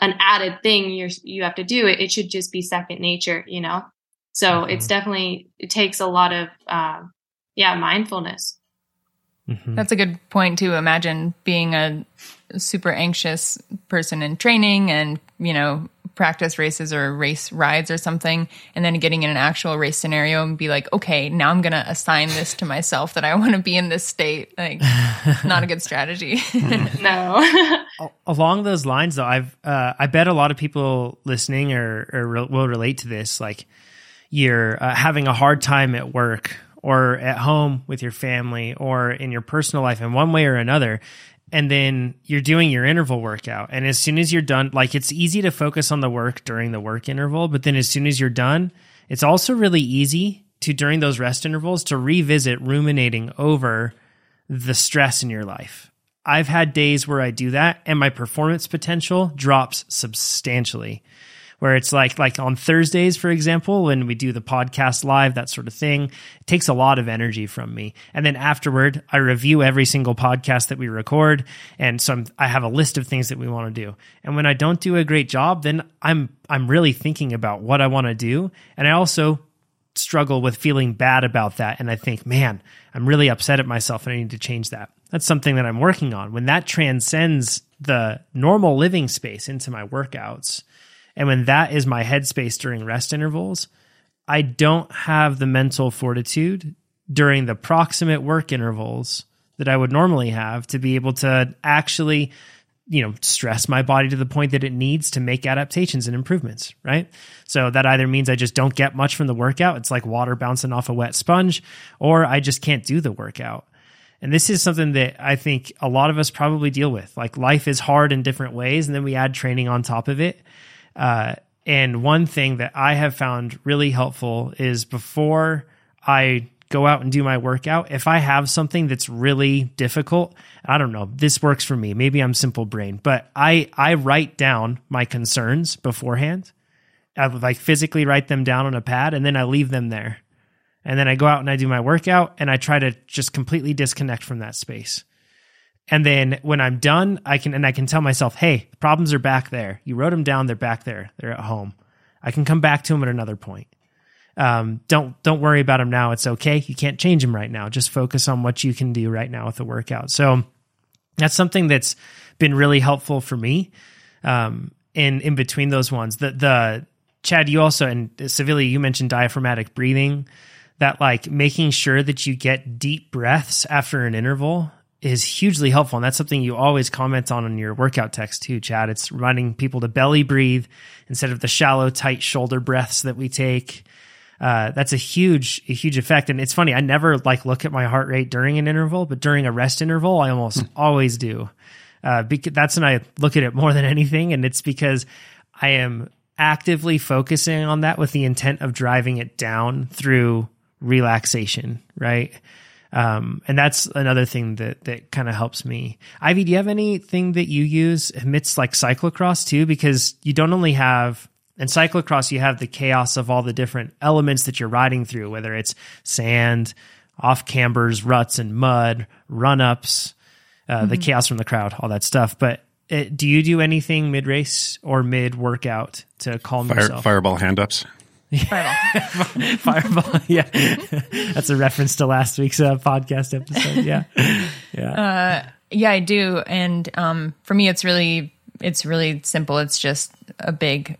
an added thing you're you have to do. It it should just be second nature you know? So mm-hmm. it's definitely it takes a lot of uh, yeah mindfulness mm-hmm. that's a good point to imagine being a super anxious person in training and you know practice races or race rides or something and then getting in an actual race scenario and be like okay now i'm going to assign this to myself that i want to be in this state. Like not a good strategy. No. Along those lines though i've uh, i bet a lot of people listening or, or re- will relate to this like you're uh, having a hard time at work or at home with your family or in your personal life in one way or another and then you're doing your interval workout. And as soon as you're done, like it's easy to focus on the work during the work interval, but then as soon as you're done, it's also really easy to during those rest intervals to revisit ruminating over the stress in your life. I've had days where I do that and my performance potential drops substantially where it's like like on Thursdays, for example, when we do the podcast live, that sort of thing, it takes a lot of energy from me. And then afterward, I review every single podcast that we record, and so I'm, I have a list of things that we want to do. And when I don't do a great job, then I'm I'm really thinking about what I want to do, and I also struggle with feeling bad about that. And I think, man, I'm really upset at myself, and I need to change that. That's something that I'm working on. When that transcends the normal living space into my workouts, and when that is my headspace during rest intervals, I don't have the mental fortitude during the proximate work intervals that I would normally have to be able to actually, you know, stress my body to the point that it needs to make adaptations and improvements, right? So that either means I just don't get much from the workout. It's like water bouncing off a wet sponge, or I just can't do the workout. And this is something that I think a lot of us probably deal with. Like life is hard in different ways, and then we add training on top of it. Uh, and one thing that I have found really helpful is before I go out and do my workout, if I have something that's really difficult, I don't know, this works for me. Maybe I'm simple brain, but I I write down my concerns beforehand. I like physically write them down on a pad and then I leave them there. And then I go out and I do my workout and I try to just completely disconnect from that space. And then when I'm done, I can and I can tell myself, "Hey, the problems are back there. You wrote them down. They're back there. They're at home. I can come back to them at another point. Um, don't don't worry about them now. It's okay. You can't change them right now. Just focus on what you can do right now with the workout. So that's something that's been really helpful for me. Um, in in between those ones, the the Chad, you also and Savilia, you mentioned diaphragmatic breathing. That like making sure that you get deep breaths after an interval is hugely helpful. And that's something you always comment on in your workout text too, Chad. It's reminding people to belly breathe instead of the shallow, tight shoulder breaths that we take. Uh, that's a huge, a huge effect. And it's funny. I never like look at my heart rate during an interval, but during a rest interval, I almost hmm. always do. Uh, because that's when I look at it more than anything. And it's because I am actively focusing on that with the intent of driving it down through relaxation, right? Um, and that's another thing that that kind of helps me. Ivy, do you have anything that you use amidst like cyclocross too? Because you don't only have in cyclocross, you have the chaos of all the different elements that you're riding through, whether it's sand, off cambers, ruts, and mud, run ups, uh, mm-hmm. the chaos from the crowd, all that stuff. But it, uh, do you do anything mid race or mid workout to calm Fire, yourself? Fireball hand ups. Fireball. Fireball. Yeah. That's a reference to last week's uh, podcast episode. Yeah. Yeah. Uh, yeah, I do. And um, for me, it's really it's really simple. It's just a big,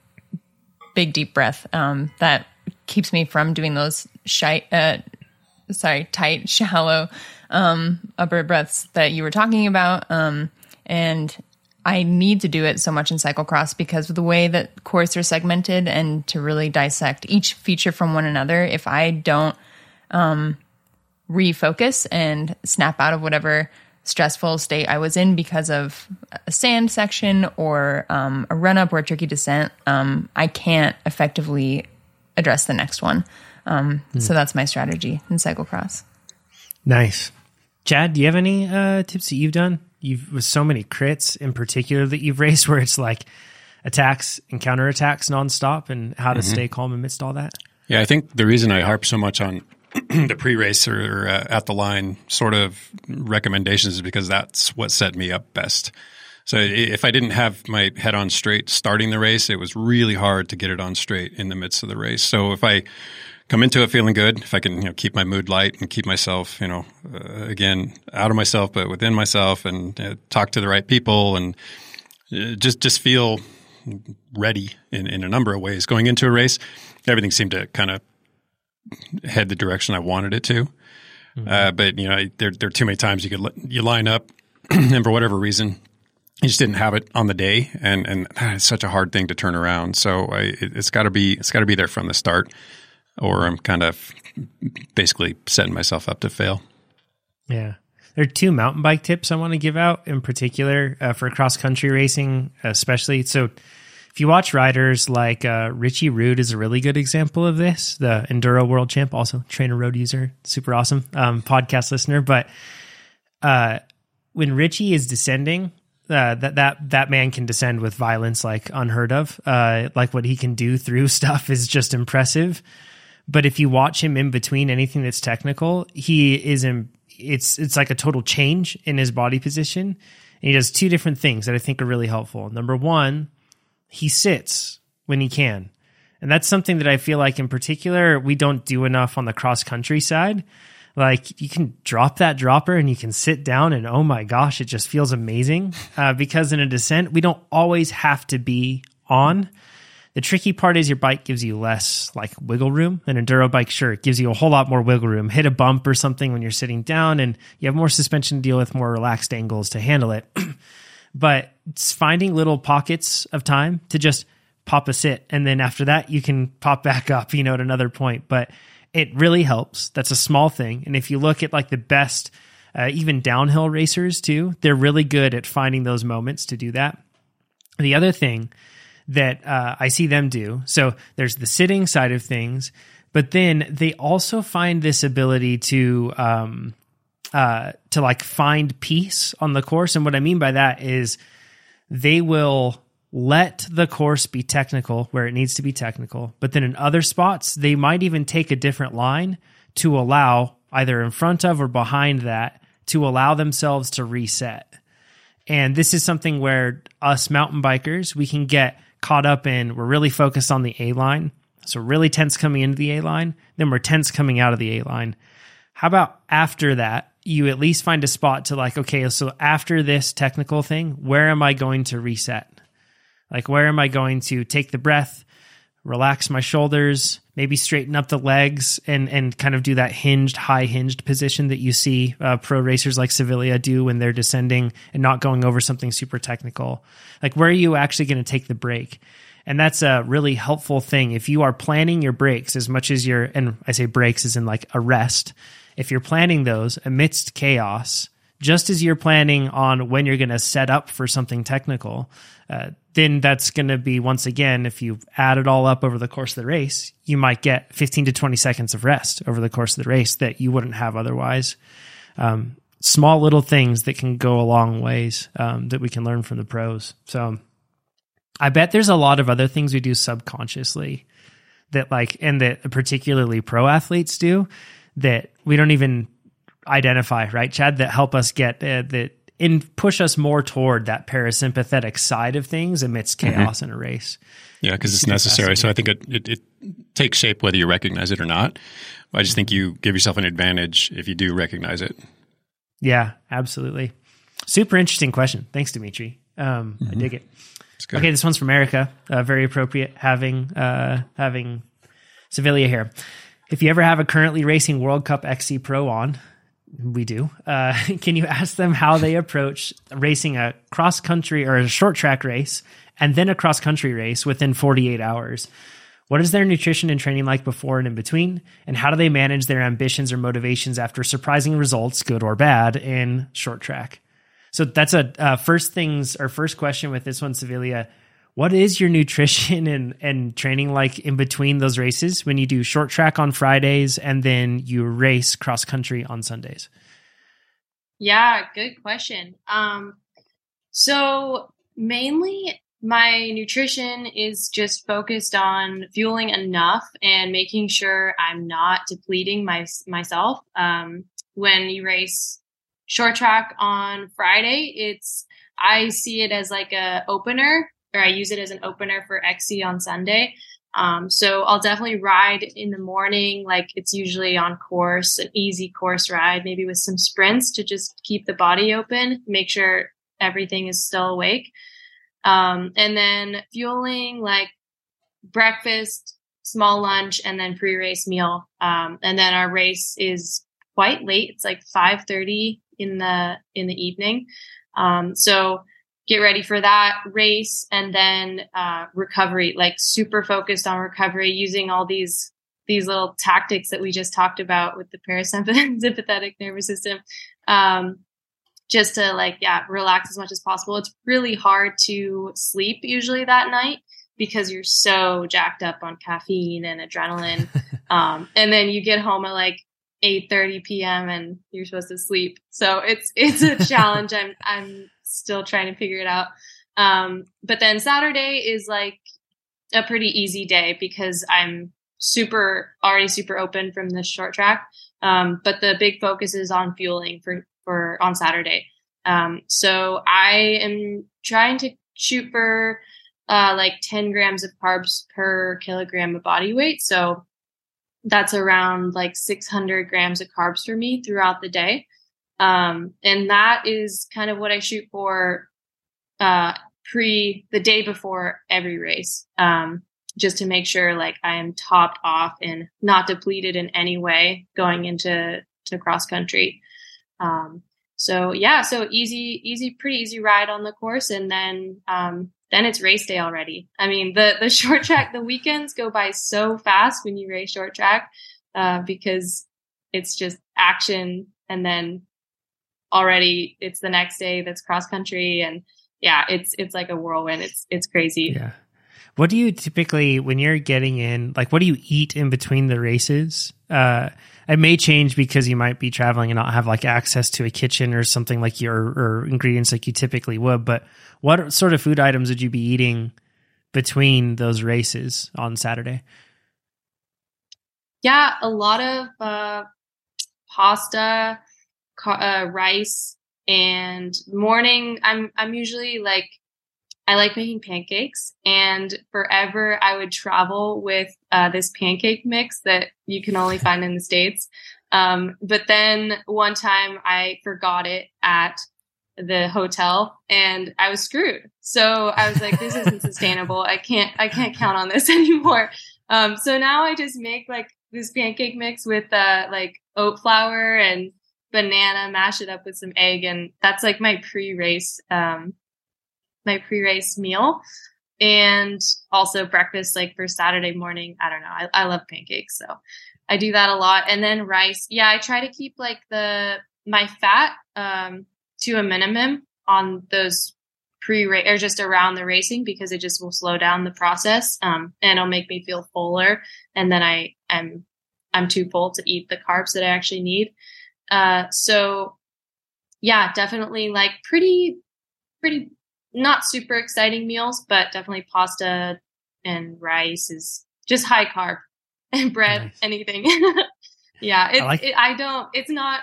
big deep breath um, that keeps me from doing those shy, uh, sorry, tight, shallow um, upper breaths that you were talking about. Um, and I need to do it so much in cyclocross because of the way that courses are segmented and to really dissect each feature from one another. If I don't um, refocus and snap out of whatever stressful state I was in because of a sand section or um, a run up or a tricky descent, um, I can't effectively address the next one. Um, mm. So that's my strategy in cyclocross. Nice. Chad, do you have any uh, tips that you've done? You've with so many crits in particular that you've raced where it's like attacks and counterattacks nonstop and how to mm-hmm. stay calm amidst all that. Yeah, I think the reason I harp so much on the pre-race or uh, at the line sort of recommendations is because that's what set me up best. So if I didn't have my head on straight starting the race, it was really hard to get it on straight in the midst of the race. So if I come into it feeling good, if I can you know, keep my mood light and keep myself, you know, uh, again out of myself but within myself, and uh, talk to the right people, and uh, just just feel ready in, in a number of ways going into a race. Everything seemed to kind of head the direction I wanted it to. Mm-hmm. Uh, but you know, there, there are too many times you could you line up, and for whatever reason, you just didn't have it on the day, and and it's such a hard thing to turn around. So I, it, has got to be it's got to be there from the start, or I'm kind of basically setting myself up to fail. Yeah. There are two mountain bike tips I want to give out in particular uh, for cross country racing, especially. So, if you watch riders like uh, Richie Rude is a really good example of this, the enduro world champ, also TrainerRoad user, super awesome um, podcast listener. But uh, when Richie is descending, uh, that that that man can descend with violence like unheard of. Uh, like what he can do through stuff is just impressive. But if you watch him in between anything that's technical, he is in. It's it's like a total change in his body position, and he does two different things that I think are really helpful. Number one he sits when he can. And that's something that I feel like in particular we don't do enough on the cross country side. Like you can drop that dropper and you can sit down and oh my gosh, it just feels amazing. Uh, because in a descent, we don't always have to be on. The tricky part is your bike gives you less like wiggle room. An enduro bike, sure, it gives you a whole lot more wiggle room. Hit a bump or something when you're sitting down and you have more suspension to deal with, more relaxed angles to handle it. but it's finding little pockets of time to just pop a sit and then after that you can pop back up you know at another point but it really helps that's a small thing and if you look at like the best uh, even downhill racers too they're really good at finding those moments to do that the other thing that uh, i see them do so there's the sitting side of things but then they also find this ability to um, uh, to like find peace on the course. And what I mean by that is they will let the course be technical where it needs to be technical, but then in other spots, they might even take a different line to allow either in front of or behind that to allow themselves to reset. And this is something where us mountain bikers, we can get caught up in, we're really focused on the A line. So, really tense coming into the A line, then we're tense coming out of the A line. How about after that, you at least find a spot to like, okay, so after this technical thing, where am I going to reset? Like, where am I going to take the breath, relax my shoulders, maybe straighten up the legs, and and kind of do that hinged, high hinged position that you see uh, pro racers like Savilia do when they're descending and not going over something super technical. Like, where are you actually going to take the break? And that's a really helpful thing if you are planning your breaks as much as you're, and I say breaks as in like a rest if you're planning those amidst chaos, just as you're planning on when you're going to set up for something technical, uh, then that's going to be once again, if you add it all up over the course of the race, you might get 15 to 20 seconds of rest over the course of the race that you wouldn't have otherwise. Um, small little things that can go a long ways um, that we can learn from the pros. So I bet there's a lot of other things we do subconsciously that like, and that particularly pro athletes do that we don't even identify, right, Chad, that help us get uh, that in push us more toward that parasympathetic side of things amidst mm-hmm. chaos mm-hmm. in a race. Yeah, because it's necessary. So I think it, it, it, takes shape whether you recognize it or not. I just think you give yourself an advantage if you do recognize it. Yeah, absolutely. Super interesting question. Thanks, Dimitri. Um, I dig it. Okay, this one's from Erica. Uh, very appropriate having uh, having Savilia here. If you ever have a currently racing World Cup XC Pro on, we do. Uh, can you ask them how they approach racing a cross country or a short track race and then a cross country race within 48 hours? What is their nutrition and training like before and in between? And how do they manage their ambitions or motivations after surprising results, good or bad, in short track? So that's a uh, first things our first question with this one, Savilia. What is your nutrition and, and training like in between those races when you do short track on Fridays and then you race cross country on Sundays? Yeah, good question. Um, so mainly my nutrition is just focused on fueling enough and making sure I'm not depleting my, myself. Um, when you race short track on Friday, it's, I see it as like a opener or I use it as an opener for XC on Sunday. Um, so I'll definitely ride in the morning, like it's usually on course, an easy course ride, maybe with some sprints to just keep the body open, make sure everything is still awake. Um, and then fueling like breakfast, small lunch, and then pre-race meal. Um, and then our race is quite late. It's like 5:30 in the in the evening. Um, so get ready for that race and then uh, recovery, like super focused on recovery, using all these these little tactics that we just talked about with the parasympathetic nervous system. Um, just to like, yeah, relax as much as possible. It's really hard to sleep usually that night because you're so jacked up on caffeine and adrenaline. um, and then you get home at like 8:30 p.m. and you're supposed to sleep. So it's it's a challenge. I'm I'm still trying to figure it out. Um, but then Saturday is like a pretty easy day because I'm super already super open from the short track. Um, but the big focus is on fueling for for on Saturday. Um, so I am trying to shoot for uh, like 10 grams of carbs per kilogram of body weight. So that's around like 600 grams of carbs for me throughout the day. Um, and that is kind of what I shoot for uh, pre the day before every race, um, just to make sure like I am topped off and not depleted in any way going into to cross country. Um, so yeah, so easy, easy, pretty easy ride on the course, and then um, then it's race day already. I mean, the the short track, the weekends go by so fast when you race short track uh, because it's just action, and then already it's the next day that's cross country and yeah it's it's like a whirlwind. It's it's crazy. Yeah. What do you typically when you're getting in like what do you eat in between the races? Uh it may change because you might be traveling and not have like access to a kitchen or something like your or ingredients like you typically would but what sort of food items would you be eating between those races on saturday? Yeah a lot of uh pasta uh, rice and morning i'm i'm usually like i like making pancakes and forever i would travel with uh, this pancake mix that you can only find in the states. Um, but then one time i forgot it at the hotel and i was screwed. So i was like this isn't sustainable. I can't i can't count on this anymore. Um, so now i just make like this pancake mix with uh, like oat flour and banana, mash it up with some egg, and that's like my pre-race, um, my pre-race meal. And also breakfast, like for Saturday morning. I don't know. I, I love pancakes, so I do that a lot. And then rice. Yeah, I try to keep like the my fat um, to a minimum on those pre race or just around the racing because it just will slow down the process um, and it'll make me feel fuller and then I am I'm too full to eat the carbs that I actually need. Uh, so yeah, definitely like pretty, pretty not super exciting meals, but definitely pasta and rice is just high carb and bread, nice. anything. yeah. It, I, like- it, I don't, it's not,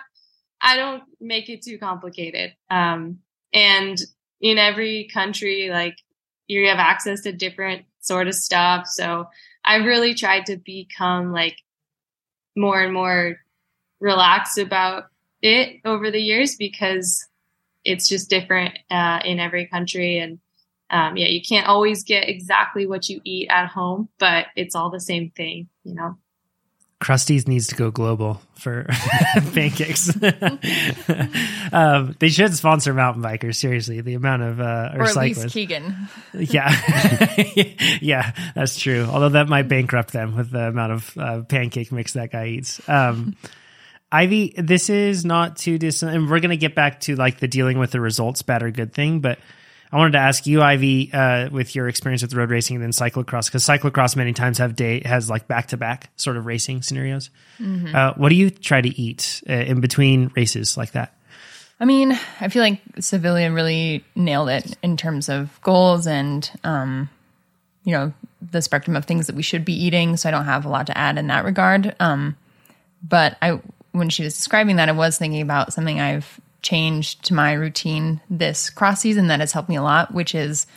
I don't make it too complicated. Um, and in every country, like you have access to different sort of stuff. So I really tried to become like more and more relaxed about it over the years because it's just different uh, in every country. And um, yeah, you can't always get exactly what you eat at home, but it's all the same thing, you know. Krusteaz needs to go global for pancakes. um, they should sponsor mountain bikers. Seriously, the amount of uh, or, or at cyclists. least Keegan. Yeah, yeah, that's true. Although that might bankrupt them with the amount of uh, pancake mix that guy eats. Um, Ivy, this is not too distant, and we're gonna get back to like the dealing with the results, bad or good thing, but I wanted to ask you, Ivy, uh, with your experience with road racing and then cyclocross, because cyclocross many times have day has like back to back sort of racing scenarios. Mm-hmm. Uh, what do you try to eat uh, in between races like that? I mean, I feel like Savilia really nailed it in terms of goals and, um, you know, the spectrum of things that we should be eating. So I don't have a lot to add in that regard. Um, but I, when she was describing that, I was thinking about something I've changed to my routine this cross season that has helped me a lot, which is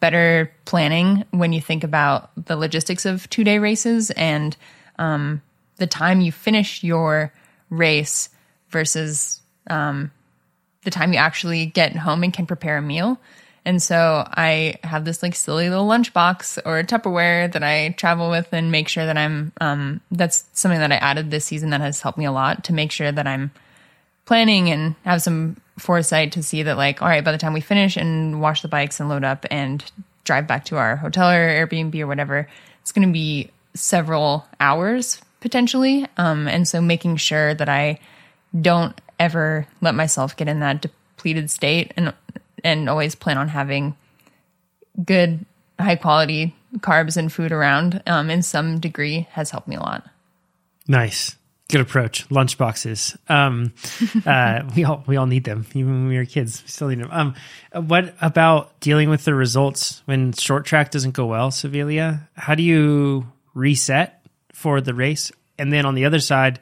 better planning when you think about the logistics of two day races and um, the time you finish your race versus um, the time you actually get home and can prepare a meal. And so I have this like silly little lunchbox or Tupperware that I travel with and make sure that I'm, um, that's something that I added this season that has helped me a lot to make sure that I'm planning and have some foresight to see that like all right by the time we finish and wash the bikes and load up and drive back to our hotel or airbnb or whatever it's going to be several hours potentially. Um, and so making sure that i don't ever let myself get in that depleted state and and always plan on having good high quality carbs and food around um, in some degree has helped me a lot nice Good approach. Lunch boxes. Um, uh, we all we all need them. Even when we were kids, we still need them. Um, what about dealing with the results when short track doesn't go well, Savilia? How do you reset for the race? And then on the other side,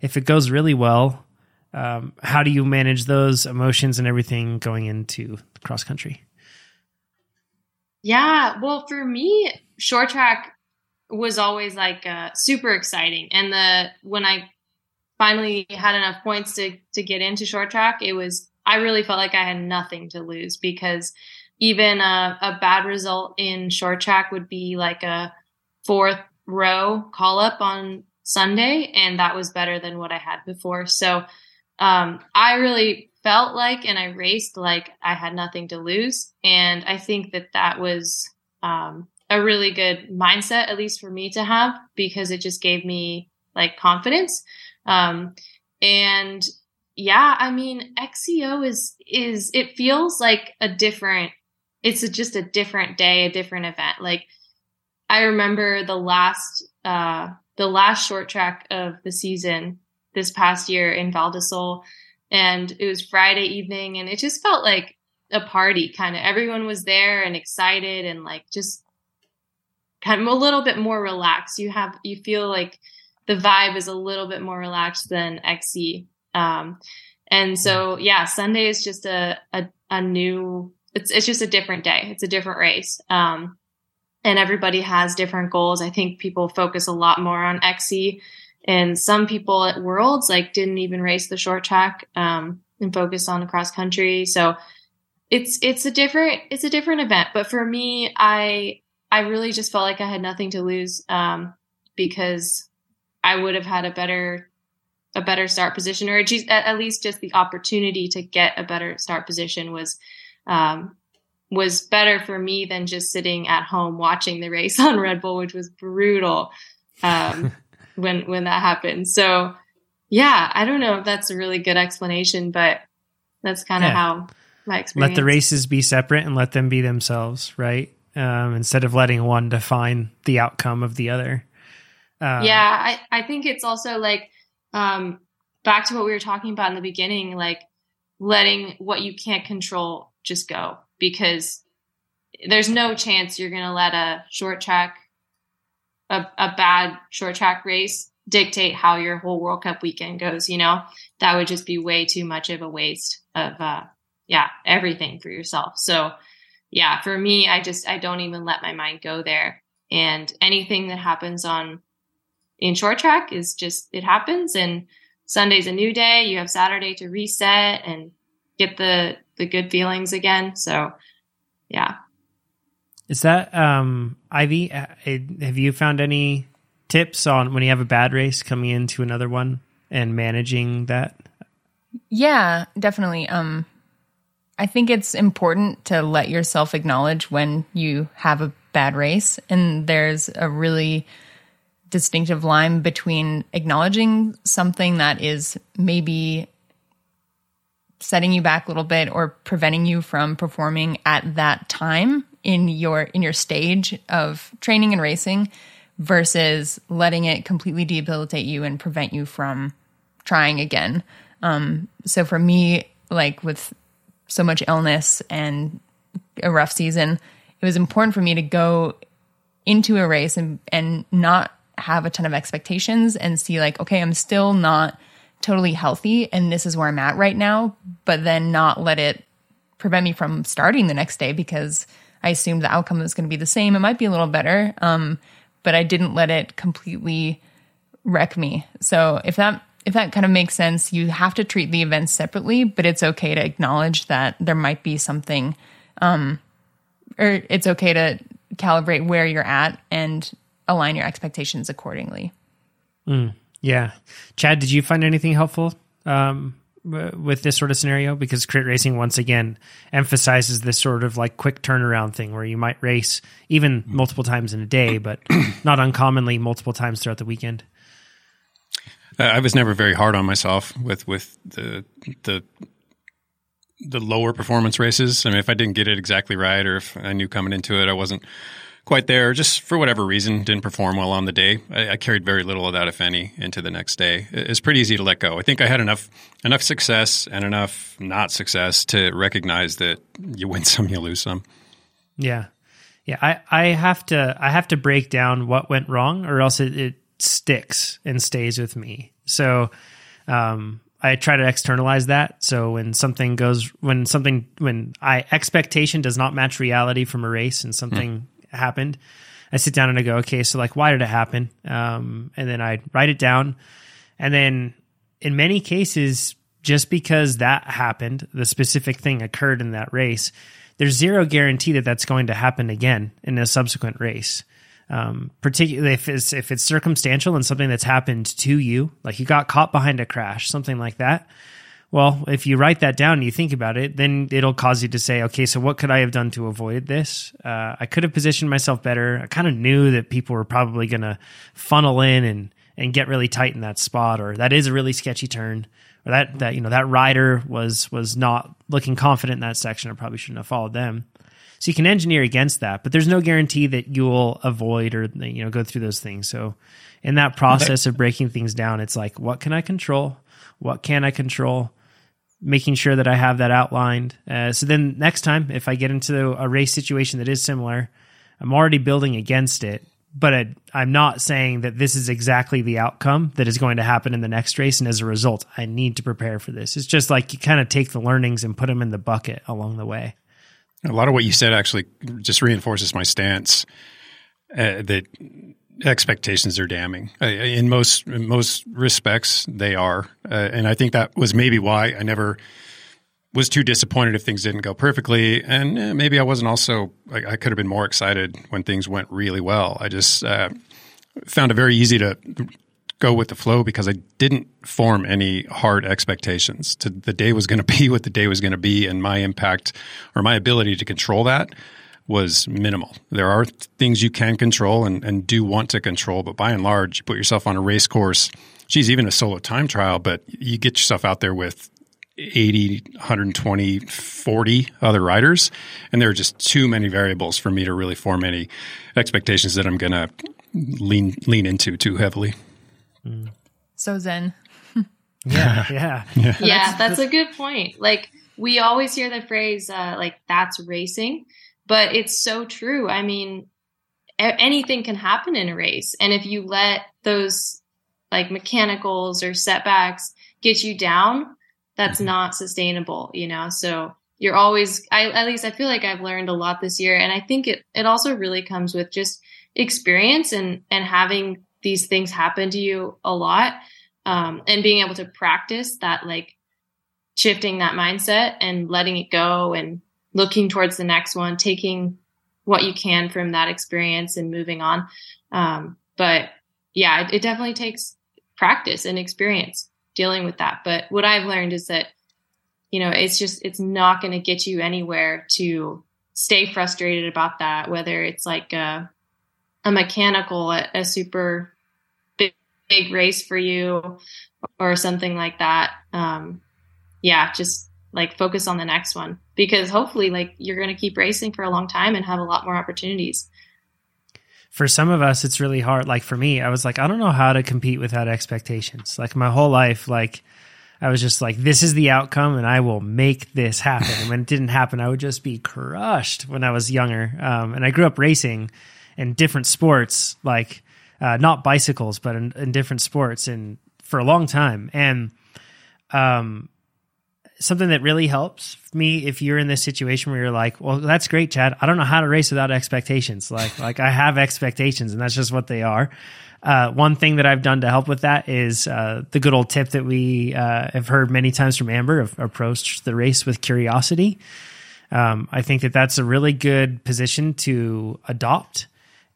if it goes really well, um, how do you manage those emotions and everything going into cross country? Yeah, well, for me, short track was always like uh, super exciting. And the when I finally had enough points to to get into short track, it was I really felt like I had nothing to lose because even a, a bad result in short track would be like a fourth row call up on Sunday, and that was better than what I had before. So um, I really felt like, and I raced like I had nothing to lose, and I think that that was um, a really good mindset, at least for me to have, because it just gave me like confidence. Um, and yeah, I mean, XCO is, is, it feels like a different, it's a, just a different day, a different event. Like I remember the last, uh, the last short track of the season this past year in Val and it was Friday evening and it just felt like a party kind of everyone was there and excited and like just kind of a little bit more relaxed. You have you feel like the vibe is a little bit more relaxed than XC. Um, and so yeah, Sunday is just a, a, a new it's it's just a different day. It's a different race. Um, and everybody has different goals. I think people focus a lot more on XC and some people at Worlds like didn't even race the short track um, and focus on the cross country. So it's it's a different it's a different event. But for me, I I really just felt like I had nothing to lose um, because I would have had a better a better start position, or at least just the opportunity to get a better start position was um, was better for me than just sitting at home watching the race on Red Bull, which was brutal um, when when that happened. So yeah, I don't know if that's a really good explanation, but that's kind of yeah. how my experience. Let the races be separate and let them be themselves, right? um, instead of letting one define the outcome of the other. Uh, yeah, I, I think it's also like um, back to what we were talking about in the beginning, like letting what you can't control just go because there's no chance you're going to let a short track, a, a bad short track race dictate how your whole World Cup weekend goes. You know, that would just be way too much of a waste of, uh, yeah, everything for yourself. So, yeah, for me, I just, I don't even let my mind go there. And anything that happens on in short track is just, it happens. And Sunday's a new day. You have Saturday to reset and get the the good feelings again. So, yeah. Is that um Ivy? uh, Have you found any tips on when you have a bad race coming into another one and managing that? Yeah, definitely. Um, I think it's important to let yourself acknowledge when you have a bad race, and there's a really distinctive line between acknowledging something that is maybe setting you back a little bit or preventing you from performing at that time in your in your stage of training and racing versus letting it completely debilitate you and prevent you from trying again. Um, so for me, like with so much illness and a rough season, it was important for me to go into a race and and not have a ton of expectations and see like, okay, I'm still not totally healthy and this is where I'm at right now, but then not let it prevent me from starting the next day because I assumed the outcome was going to be the same. It might be a little better, um, but I didn't let it completely wreck me. So if that if that kind of makes sense, you have to treat the events separately, but it's okay to acknowledge that there might be something, um, or it's okay to calibrate where you're at and align your expectations accordingly. Yeah, Chad, did you find anything helpful um, with this sort of scenario? Because crit racing once again emphasizes this sort of like quick turnaround thing where you might race even multiple times in a day, but not uncommonly multiple times throughout the weekend. I was never very hard on myself with with the the the lower performance races. I mean, if I didn't get it exactly right, or if I knew coming into it I wasn't quite there, just for whatever reason, didn't perform well on the day, I, I carried very little of that, if any, into the next day. It's pretty easy to let go. I think I had enough enough success and enough not success to recognize that you win some, you lose some. Yeah. Yeah. I, I have to I have to break down what went wrong or else it, it sticks and stays with me. So um I try to externalize that. So when something goes when something when I expectation does not match reality from a race and something happened, I sit down and I go, okay, so like why did it happen? Um and then I write it down and then in many cases, just because that happened, the specific thing occurred in that race, there's zero guarantee that that's going to happen again in a subsequent race. Um, particularly if it's if it's circumstantial and something that's happened to you, like you got caught behind a crash, something like that. Well, if you write that down and you think about it, then it'll cause you to say, okay, so what could I have done to avoid this? Uh, I could have positioned myself better. I kind of knew that people were probably going to funnel in and and get really tight in that spot, or that is a really sketchy turn, or that that you know that rider was was not looking confident in that section. I probably shouldn't have followed them. So you can engineer against that, but there's no guarantee that you'll avoid or you know go through those things. So in that process of breaking things down, it's like what can I control? What can I control? Making sure that I have that outlined. Uh, so then next time, if I get into a race situation that is similar, I'm already building against it, but I, I'm not saying that this is exactly the outcome that is going to happen in the next race. And as a result, I need to prepare for this. It's just like you kind of take the learnings and put them in the bucket along the way. A lot of what you said actually just reinforces my stance uh, that expectations are damning. Uh, in most in most respects, they are, uh, and I think that was maybe why I never was too disappointed if things didn't go perfectly, and uh, maybe I wasn't also. I, I could have been more excited when things went really well. I just uh, found it very easy to go with the flow because I didn't form any hard expectations. To the day was going to be what the day was going to be, and my impact or my ability to control that was minimal. There are things you can control and, and do want to control, but by and large, you put yourself on a race course. Geez, even a solo time trial, but you get yourself out there with 80, 120, 40 other riders, and there are just too many variables for me to really form any expectations that I'm going to lean lean into too heavily. So zen. Yeah, yeah, yeah, that's, a good point. Like we always hear the phrase uh, like that's racing, but it's so true. I mean, anything can happen in a race, and if you let those like mechanicals or setbacks get you down, that's not sustainable, you know. So you're always I at least I feel like I've learned a lot this year and I think it it also really comes with just experience and and having these things happen to you a lot um, and being able to practice that like shifting that mindset and letting it go and looking towards the next one, taking what you can from that experience and moving on. Um, but yeah, it, it definitely takes practice and experience dealing with that. But what I've learned is that, you know, it's just, it's not going to get you anywhere to stay frustrated about that, whether it's like a, a mechanical, a, a super big, big race for you or something like that. Um, yeah, just like focus on the next one because hopefully like you're going to keep racing for a long time and have a lot more opportunities. For some of us it's really hard. Like for me i was like i don't know how to compete without expectations. Like my whole life like i was just like this is the outcome and i will make this happen. And when it didn't happen i would just be crushed when i was younger. Um, and i grew up racing in different sports like uh, not bicycles but in, in different sports and for a long time. And um something that really helps me if you're in this situation where you're like, well, that's great, Chad. I don't know how to race without expectations. Like, like I have expectations and that's just what they are. Uh, one thing that I've done to help with that is uh, the good old tip that we uh, have heard many times from Amber of approach the race with curiosity. Um, I think that that's a really good position to adopt.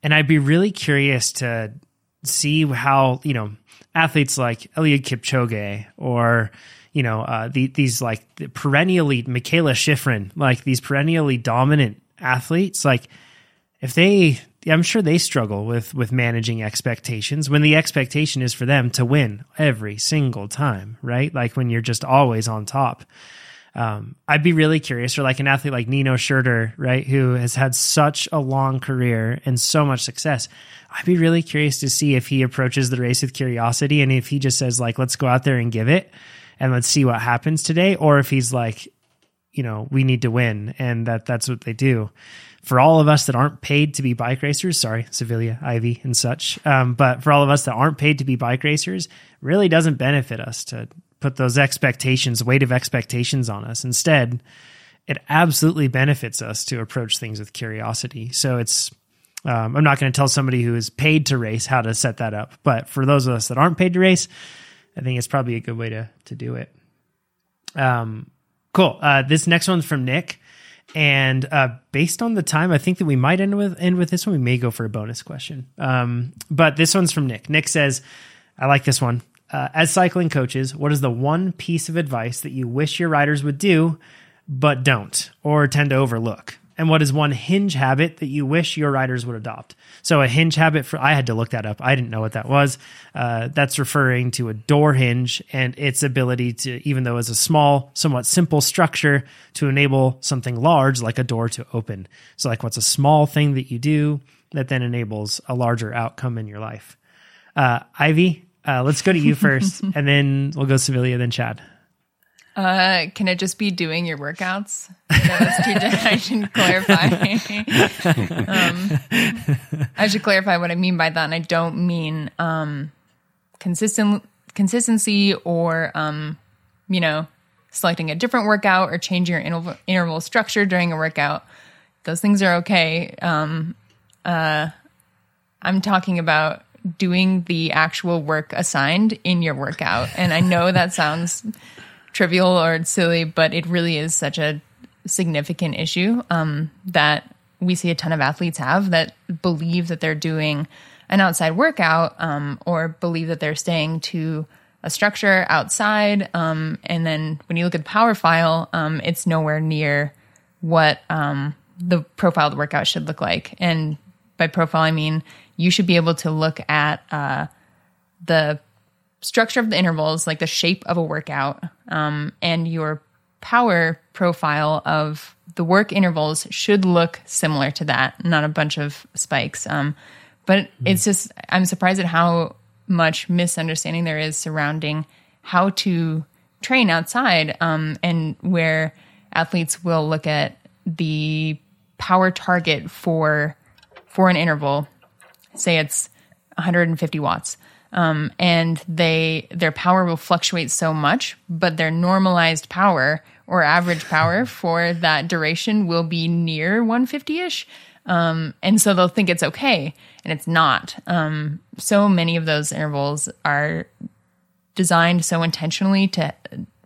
And I'd be really curious to see how, you know, athletes like Eliud Kipchoge or you know, uh, the, these like perennially Mikaela Shiffrin, like these perennially dominant athletes, like if they, I'm sure they struggle with with managing expectations when the expectation is for them to win every single time, right? Like when you're just always on top. Um, I'd be really curious, or like an athlete like Nino Schurter, right, who has had such a long career and so much success. I'd be really curious to see if he approaches the race with curiosity and if he just says like, "Let's go out there and give it." And let's see what happens today, or if he's like, you know, we need to win, and that that's what they do. For all of us that aren't paid to be bike racers, sorry, Savilia, Ivy, and such, um, but for all of us that aren't paid to be bike racers, really doesn't benefit us to put those expectations, weight of expectations on us. Instead, it absolutely benefits us to approach things with curiosity. So it's um, I'm not going to tell somebody who is paid to race how to set that up, but for those of us that aren't paid to race, I think it's probably a good way to to do it. Um, cool. Uh, this next one's from Nick, and uh, based on the time, I think that we might end with end with this one. We may go for a bonus question. Um, but this one's from Nick. Nick says, "I like this one." Uh, as cycling coaches, what is the one piece of advice that you wish your riders would do, but don't, or tend to overlook? And what is one hinge habit that you wish your riders would adopt? So a hinge habit for I had to look that up. I didn't know what that was. Uh, that's referring to a door hinge and its ability to, even though it's a small, somewhat simple structure, to enable something large like a door to open. So like, what's a small thing that you do that then enables a larger outcome in your life? Uh, Ivy, uh, let's go to you first, and then we'll go Savilia, then Chad. Uh, can it just be doing your workouts? I should clarify. um, I should clarify what I mean by that, and I don't mean um, consistent consistency or um, you know selecting a different workout or changing your interval, interval structure during a workout. Those things are okay. Um, uh, I'm talking about doing the actual work assigned in your workout, and I know that sounds trivial or silly, but it really is such a significant issue um, that we see a ton of athletes have that believe that they're doing an outside workout um, or believe that they're staying to a structure outside. Um, and then when you look at the power file, um, it's nowhere near what um, the profile of the workout should look like. And by profile, I mean you should be able to look at uh, the structure of the intervals, like the shape of a workout, um, and your power profile of the work intervals should look similar to that, not a bunch of spikes. Um, but it's just, I'm surprised at how much misunderstanding there is surrounding how to train outside um, and where athletes will look at the power target for for an interval say it's 150 watts um, and they their power will fluctuate so much, but their normalized power or average power for that duration will be near 150 ish. Um, and so they'll think it's okay, and it's not. Um, so many of those intervals are designed so intentionally to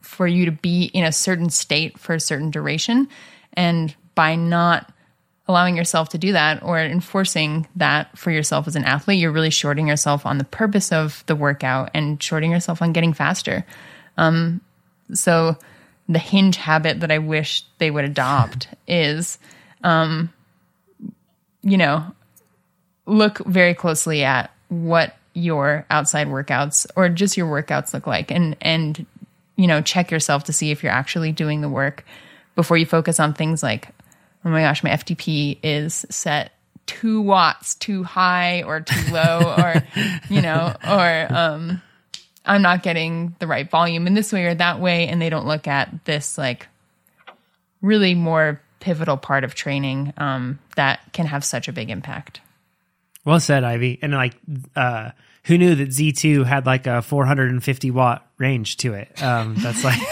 for you to be in a certain state for a certain duration. And by not allowing yourself to do that or enforcing that for yourself as an athlete, you're really shorting yourself on the purpose of the workout and shorting yourself on getting faster. Um, so the hinge habit that I wish they would adopt is, um, you know, look very closely at what your outside workouts or just your workouts look like and and you know check yourself to see if you're actually doing the work before you focus on things like oh my gosh my ftp is set two watts too high or too low or you know or um i'm not getting the right volume in this way or that way and they don't look at this like really more pivotal part of training um, that can have such a big impact Well said, Ivy. And like, uh, who knew that Z2 had like a 450 watt range to it? Um, that's like,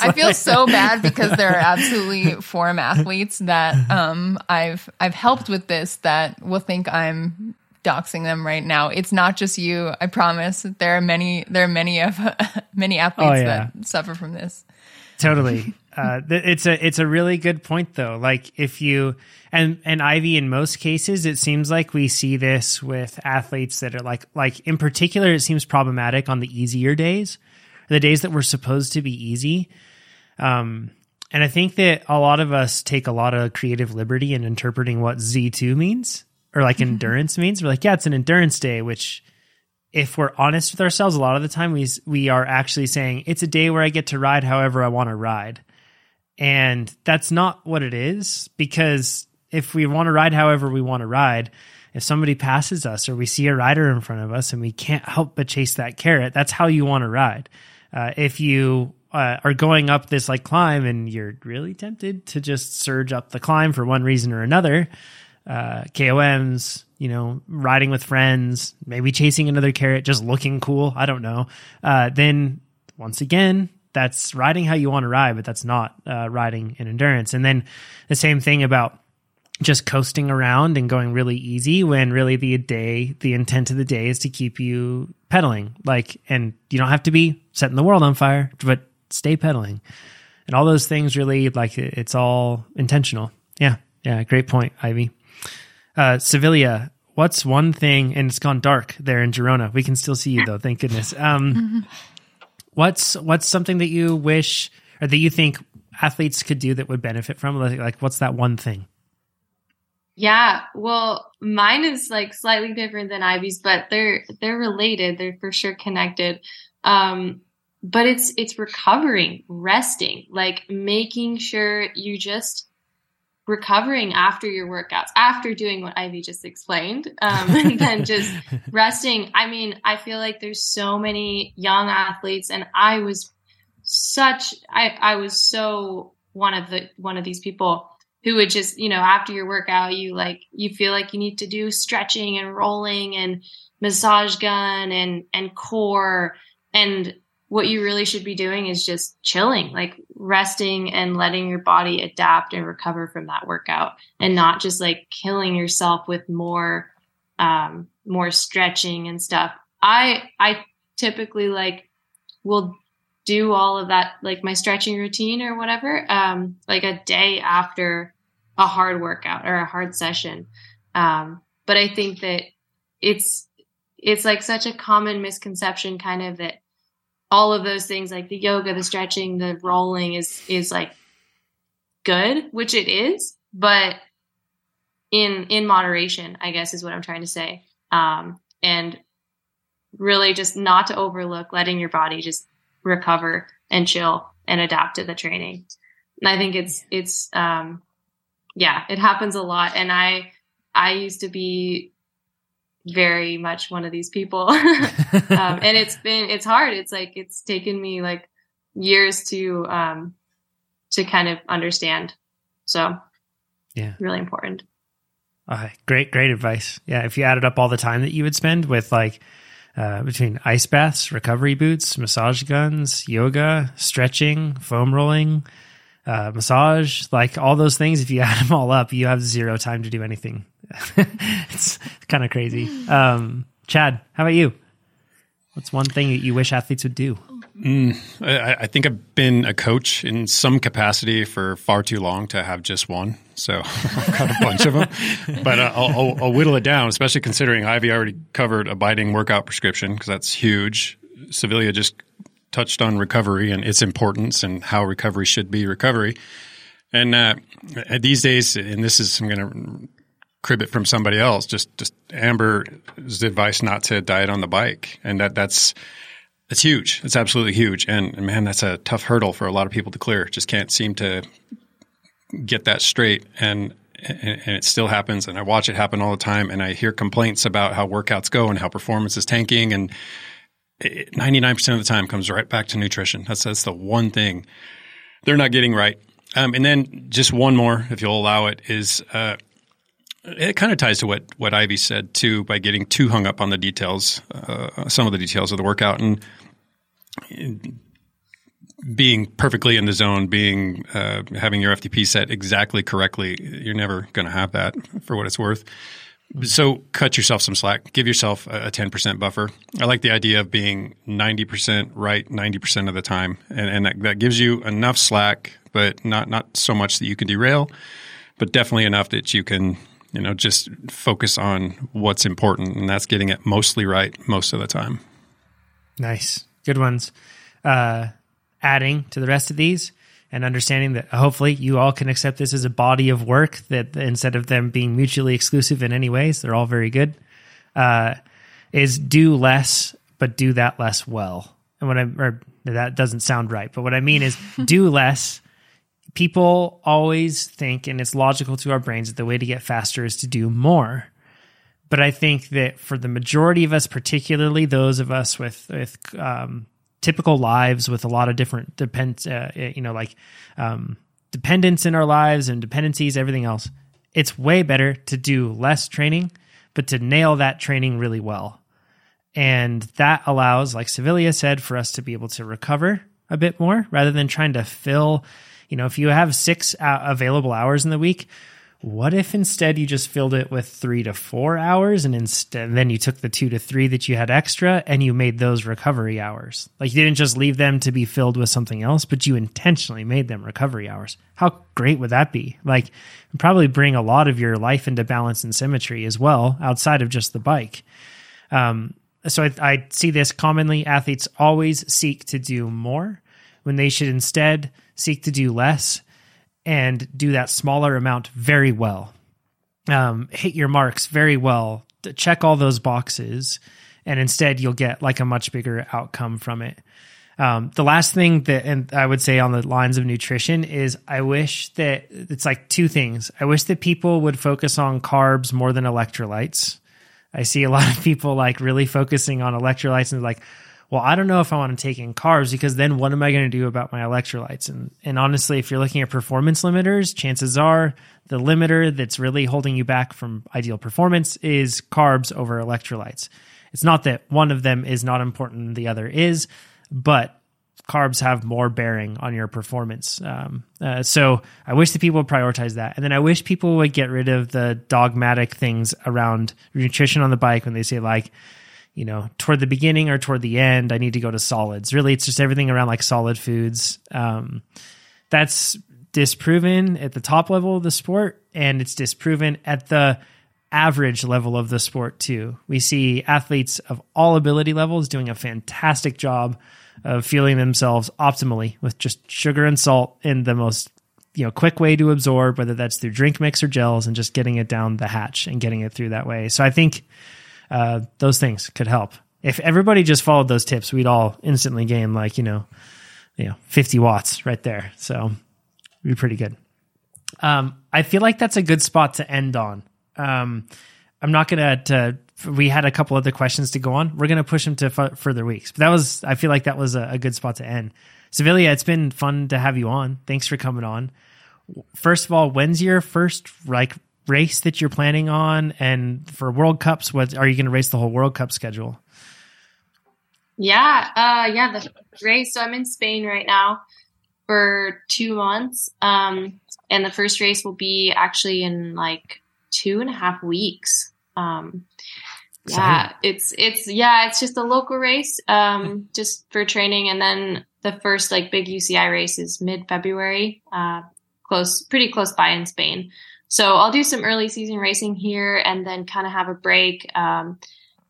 I feel so bad because there are absolutely form athletes that um, I've I've helped with this that will think I'm doxing them right now. It's not just you. I promise. There are many. There are many of many athletes Oh, yeah. that suffer from this. totally. Uh, it's a it's a really good point though. Like if you and and Ivy in most cases, it seems like we see this with athletes that are like like in particular, it seems problematic on the easier days, the days that were supposed to be easy. Um, and I think that a lot of us take a lot of creative liberty in interpreting what Z two means or like endurance means. We're like, yeah, it's an endurance day, which if we're honest with ourselves, a lot of the time we we are actually saying it's a day where I get to ride however I want to ride, and that's not what it is. Because if we want to ride however we want to ride, if somebody passes us or we see a rider in front of us and we can't help but chase that carrot, that's how you want to ride. Uh, if you uh, are going up this like climb and you're really tempted to just surge up the climb for one reason or another, uh, KOMs, you know, riding with friends, maybe chasing another carrot, just looking cool. I don't know. Uh, then once again, that's riding how you want to ride, but that's not uh, riding in endurance. And then the same thing about just coasting around and going really easy when really the day, the intent of the day is to keep you pedaling. Like, and you don't have to be setting the world on fire, but stay pedaling. And all those things really, like, it's all intentional. Yeah. Yeah. Great point, Ivy. Uh, Savilia, what's one thing, and it's gone dark there in Girona. We can still see you though, thank goodness. Um, what's what's something that you wish or that you think athletes could do that would benefit from? Like, like what's that one thing? Yeah, well, mine is like slightly different than Ivy's, but they're they're related. They're for sure connected. Um, but it's it's recovering, resting, like making sure you just recovering after your workouts, after doing what Ivy just explained, um, and then just resting. I mean, I feel like there's so many young athletes, and I was such I I was so one of the one of these people who would just you know after your workout you like you feel like you need to do stretching and rolling and massage gun and and core and what you really should be doing is just chilling like resting and letting your body adapt and recover from that workout and not just like killing yourself with more um more stretching and stuff. I i typically like will do all of that like my stretching routine or whatever um like a day after a hard workout or a hard session. Um but i think that it's it's like such a common misconception kind of that all of those things like the yoga the stretching the rolling is is like good which it is but in in moderation i guess is what i'm trying to say um and really just not to overlook letting your body just recover and chill and adapt to the training. And I think it's it's um yeah, it happens a lot and I I used to be very much one of these people. um, and it's been it's hard. It's like it's taken me like years to um to kind of understand. So Yeah. really important. Uh, great, great advice. Yeah, if you added up all the time that you would spend with like uh, between ice baths, recovery boots, massage guns, yoga, stretching, foam rolling, uh, massage, like all those things, if you add them all up, you have zero time to do anything. it's kind of crazy. Um, Chad, how about you? What's one thing that you wish athletes would do? Mm, I, I, think I've been a coach in some capacity for far too long to have just one. So I've got a bunch of them, but uh, I'll, I'll, I'll, whittle it down, especially considering Ivy already covered a biting workout prescription because that's huge. Savilia just touched on recovery and its importance and how recovery should be recovery. And uh, these days, and this is I'm going to crib it from somebody else. Just just Amber's advice not to diet on the bike, and that that's that's huge. It's absolutely huge. And, and, man, that's a tough hurdle for a lot of people to clear. Just can't seem to get that straight. And, and, it still happens. And I watch it happen all the time. And I hear complaints about how workouts go and how performance is tanking. And 99% of the time comes right back to nutrition. That's, that's the one thing they're not getting right. Um, and then just one more, if you'll allow it, is uh, it kind of ties to what what Ivy said too by getting too hung up on the details, uh, some of the details of the workout, and being perfectly in the zone, being uh, having your FTP set exactly correctly. You're never going to have that for what it's worth. So cut yourself some slack. Give yourself a ten percent buffer. I like the idea of being ninety percent right ninety percent of the time, and, and that, that gives you enough slack, but not not so much that you can derail, but definitely enough that you can you know, just focus on what's important, and that's getting it mostly right most of the time. Nice, good ones. Uh, adding to the rest of these and understanding that hopefully you all can accept this as a body of work that instead of them being mutually exclusive in any ways, they're all very good. Uh, is do less, but do that less well. And what I or that doesn't sound right, but what I mean is do less people always think, and it's logical to our brains, that the way to get faster is to do more. But I think that for the majority of us, particularly those of us with with um, typical lives with a lot of different depend, uh, you know, like um, dependence in our lives and dependencies, everything else, it's way better to do less training, but to nail that training really well. And that allows, like Savilia said, for us to be able to recover a bit more rather than trying to fill you know, if you have six uh, available hours in the week, what if instead you just filled it with three to four hours and instead then you took the two to three that you had extra and you made those recovery hours? Like you didn't just leave them to be filled with something else but you intentionally made them recovery hours. How great would that be? Like probably bring a lot of your life into balance and symmetry as well outside of just the bike. Um, so I, I see this commonly. Athletes always seek to do more when they should instead seek to do less and do that smaller amount very well. Um, hit your marks very well, check all those boxes, and instead you'll get like a much bigger outcome from it. Um, the last thing that, and I would say on the lines of nutrition is I wish that it's like two things. I wish that people would focus on carbs more than electrolytes. I see a lot of people like really focusing on electrolytes and like, well, I don't know if I want to take in carbs because then what am I going to do about my electrolytes? And and honestly, if you're looking at performance limiters, chances are the limiter that's really holding you back from ideal performance is carbs over electrolytes. It's not that one of them is not important the other is, but carbs have more bearing on your performance. Um, uh, so I wish that people would prioritize that. And then I wish people would get rid of the dogmatic things around nutrition on the bike when they say like, you know, toward the beginning or toward the end, I need to go to solids. Really, it's just everything around like solid foods. Um, that's disproven at the top level of the sport, and it's disproven at the average level of the sport too. We see athletes of all ability levels doing a fantastic job of feeling themselves optimally with just sugar and salt in the most you know quick way to absorb whether that's through drink mix or gels and just getting it down the hatch and getting it through that way so i think uh, those things could help. If everybody just followed those tips, we'd all instantly gain like you know, you know, fifty watts right there. So be pretty good. Um, I feel like that's a good spot to end on. Um, I'm not gonna. To, we had a couple other questions to go on. We're gonna push them to f- further weeks. But that was. I feel like that was a, a good spot to end. Savilia, it's been fun to have you on. Thanks for coming on. First of all, when's your first like race that you're planning on? And for World Cups, what are you going to race the whole World Cup schedule? Yeah, uh, yeah, the race. So I'm in Spain right now for two months, um, and the first race will be actually in like two and a half weeks. Um, yeah, it's it's yeah, it's just a local race, um, just for training, and then the first like big UCI race is mid February, uh, close, pretty close by in Spain. So I'll do some early season racing here, and then kind of have a break. Um,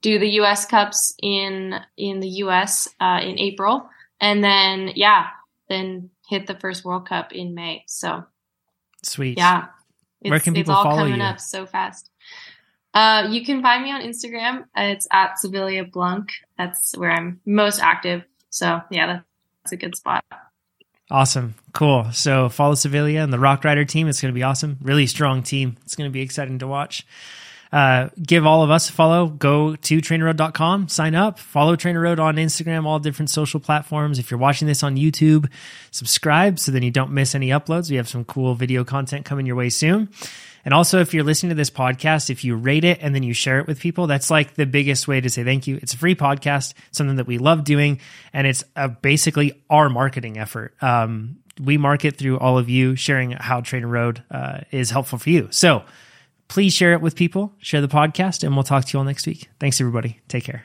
do the U.S. Cups in in the U.S. Uh, in April, and then yeah, then hit the first World Cup in May. So sweet, yeah. Where can people it's all follow coming you? up so fast. Uh, you can find me on Instagram. It's at Savilia Blunk. That's where I'm most active. So yeah, that's a good spot. Awesome. Cool. So follow Savilia and the Rockrider team. It's going to be awesome. Really strong team. It's going to be exciting to watch. Uh, give all of us a follow. Go to trainerroad.com, sign up, follow TrainerRoad on Instagram, all different social platforms. If you're watching this on YouTube, subscribe so then you don't miss any uploads. We have some cool video content coming your way soon. And also, if you're listening to this podcast, if you rate it and then you share it with people, that's like the biggest way to say thank you. It's a free podcast, something that we love doing, and it's uh, basically our marketing effort. Um, we market through all of you sharing how TrainerRoad uh, is helpful for you. So please share it with people, share the podcast, and we'll talk to you all next week. Thanks, everybody. Take care.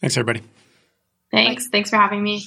Thanks, everybody. Thanks. Thanks for having me.